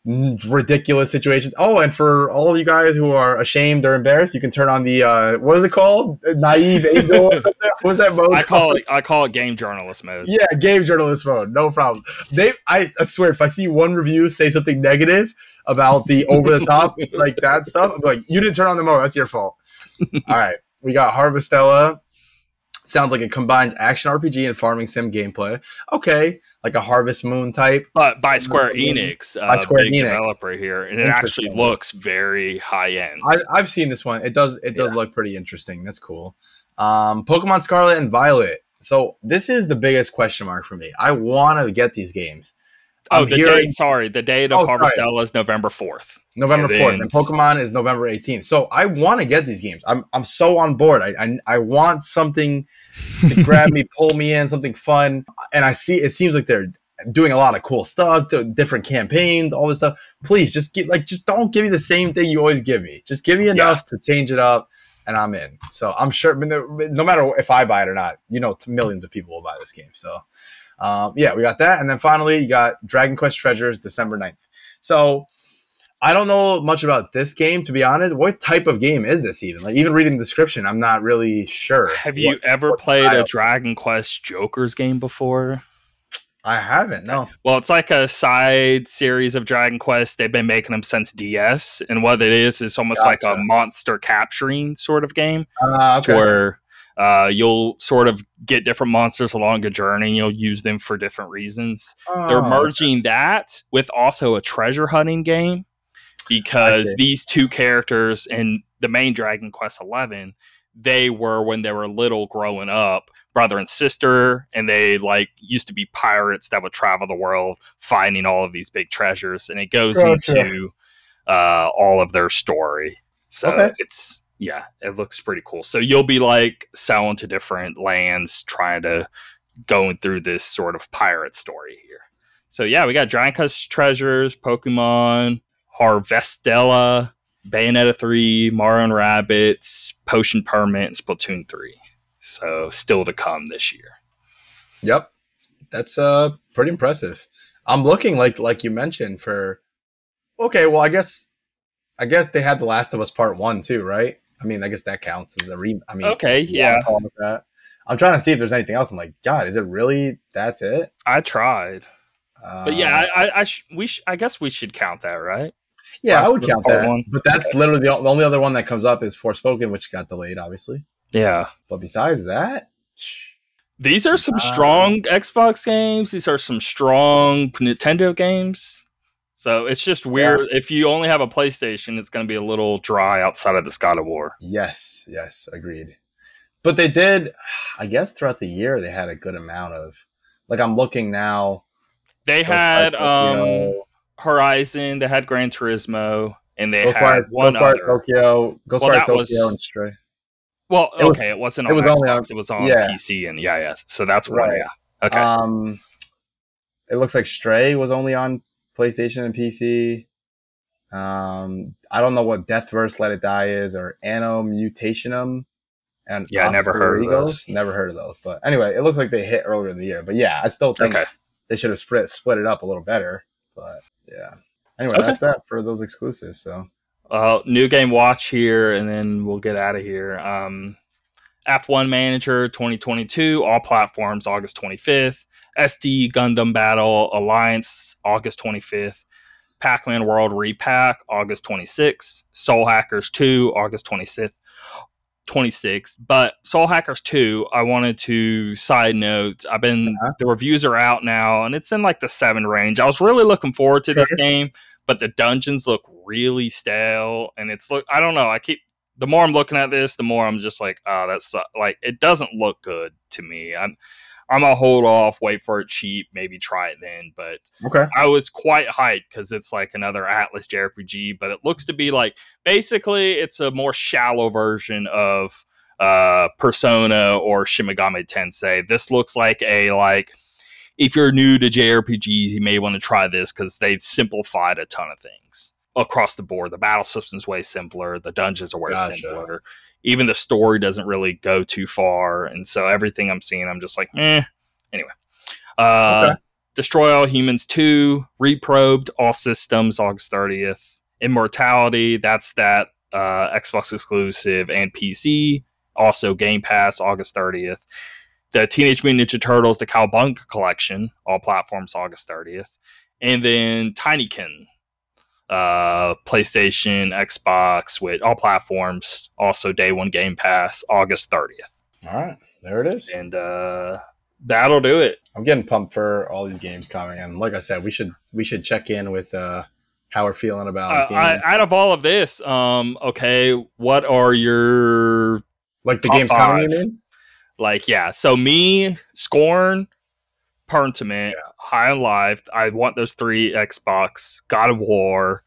ridiculous situations. Oh, and for all you guys who are ashamed or embarrassed, you can turn on the uh, what is it called? Naive angel. what was that mode? I call it I call it game journalist mode. Yeah, game journalist mode. No problem. They I, I swear if I see one review say something negative about the over the top like that stuff, I'm like, you didn't turn on the mode. That's your fault. all right, we got Harvestella. Sounds like it combines action RPG and farming sim gameplay. Okay, like a Harvest Moon type. But by Square Enix, uh, by Square big Enix. developer here, and it actually looks very high end. I, have seen this one. It does. It does yeah. look pretty interesting. That's cool. Um, Pokemon Scarlet and Violet. So this is the biggest question mark for me. I want to get these games. Oh, I'm the hearing... date. Sorry, the date of oh, Harvestella is November fourth. November fourth, and, and Pokemon is November eighteenth. So I want to get these games. I'm I'm so on board. I I, I want something to grab me, pull me in, something fun. And I see it seems like they're doing a lot of cool stuff, different campaigns, all this stuff. Please just get like just don't give me the same thing you always give me. Just give me enough yeah. to change it up, and I'm in. So I'm sure, no matter if I buy it or not, you know, millions of people will buy this game. So um, yeah, we got that, and then finally you got Dragon Quest Treasures, December 9th. So I don't know much about this game to be honest. What type of game is this even? Like even reading the description, I'm not really sure. Have you what, ever what played a Dragon Quest Joker's game before? I haven't. No. Well, it's like a side series of Dragon Quest. They've been making them since DS, and what it is is almost gotcha. like a monster capturing sort of game, uh, okay. where uh, you'll sort of get different monsters along a journey. And you'll use them for different reasons. Oh, They're merging okay. that with also a treasure hunting game because these two characters in the main Dragon Quest Eleven, they were when they were little growing up, brother and sister, and they like used to be pirates that would travel the world finding all of these big treasures, and it goes gotcha. into uh, all of their story. So okay. it's yeah, it looks pretty cool. So you'll be like selling to different lands, trying to going through this sort of pirate story here. So yeah, we got Dragon Quest treasures, Pokemon, Harvestella, Bayonetta 3, Mario and Rabbids, Potion Permit, and Splatoon 3. So still to come this year. Yep. That's uh pretty impressive. I'm looking like like you mentioned for okay, well I guess I guess they had The Last of Us Part 1 too, right? I mean, I guess that counts as a re I mean Okay, yeah. I'm trying to see if there's anything else. I'm like, God, is it really that's it? I tried. Uh, but yeah, I, I, I sh- we sh- I guess we should count that, right? Yeah, I would count that. One. But that's okay. literally the, the, only other one that comes up is Forspoken, which got delayed, obviously. Yeah. But besides that, these are some uh, strong Xbox games. These are some strong Nintendo games. So it's just weird. Yeah. If you only have a PlayStation, it's going to be a little dry outside of the God of War. Yes, yes, agreed. But they did, I guess, throughout the year, they had a good amount of. Like I'm looking now. They had um, Horizon, they had Gran Turismo, and they Ghostwire, had one Ghostwire other. Tokyo, Ghostwire well, Tokyo, was, and Stray. Well, it okay, was, it wasn't on it was Xbox, only on, it was on yeah. PC and yeah, yeah. So that's right. one. Yeah. Okay. Um, it looks like Stray was only on PlayStation and PC. Um, I don't know what Deathverse Let It Die is or Anno Mutationum. And yeah, never heard of those. Never heard of those. But anyway, it looks like they hit earlier in the year. But yeah, I still think okay. they should have split split it up a little better. But yeah. Anyway, okay. that's that for those exclusives. So, uh, new game watch here, and then we'll get out of here. Um, F1 Manager 2022, all platforms, August 25th. SD Gundam Battle Alliance, August 25th. Pac Man World Repack, August 26th. Soul Hackers 2, August 26th. 26th. But Soul Hackers 2, I wanted to side note, I've been uh-huh. the reviews are out now and it's in like the 7 range. I was really looking forward to this game, but the dungeons look really stale and it's look I don't know, I keep the more I'm looking at this, the more I'm just like, oh, that's like it doesn't look good to me. I'm I'm gonna hold off, wait for it cheap, maybe try it then. But okay, I was quite hyped because it's like another Atlus JRPG, but it looks to be like basically it's a more shallow version of uh, Persona or Shin Megami Tensei. This looks like a like if you're new to JRPGs, you may want to try this because they've simplified a ton of things across the board. The battle system's way simpler. The dungeons are way gotcha. simpler even the story doesn't really go too far. And so everything I'm seeing, I'm just like, eh. Anyway. Uh, okay. Destroy All Humans 2, Reprobed, all systems, August 30th. Immortality, that's that uh, Xbox exclusive and PC. Also Game Pass, August 30th. The Teenage Mutant Ninja Turtles, the Cowabunga Collection, all platforms, August 30th. And then Tinykin, uh, PlayStation, Xbox, with all platforms. Also, day one Game Pass, August 30th. All right, there it is. And uh, that'll do it. I'm getting pumped for all these games coming, and like I said, we should we should check in with uh, how we're feeling about. Uh, I, out of all of this, um, okay, what are your like the games coming? Mean? Like, yeah. So me, Scorn, Pentiment, yeah. High on Life. I want those three Xbox. God of War.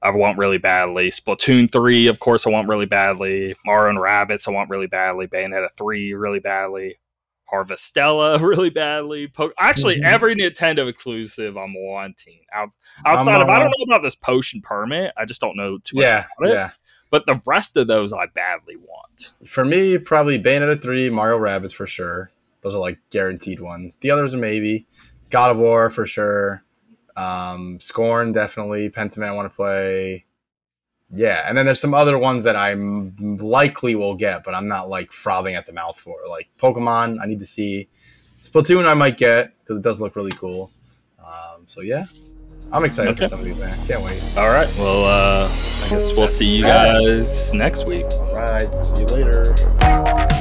I want really badly. Splatoon 3, of course, I want really badly. Mario and Rabbids, I want really badly. Bayonetta 3, really badly. Harvestella really badly. Po- Actually, mm-hmm. every Nintendo exclusive I'm wanting. Out- outside I'm, of, I don't know about this Potion Permit. I just don't know too much yeah, about it. Yeah. But the rest of those I badly want. For me, probably Bayonetta 3, Mario Rabbids for sure. Those are like guaranteed ones. The others are maybe. God of War for sure. Um, Scorn definitely. Pentiment I want to play. Yeah, and then there's some other ones that I likely will get, but I'm not like frothing at the mouth for. Like Pokemon, I need to see. Splatoon, I might get because it does look really cool. Um, so yeah, I'm excited okay. for some of these, man. Can't wait. All right. Well, uh, I guess we'll see you guys next week. All right. See you later.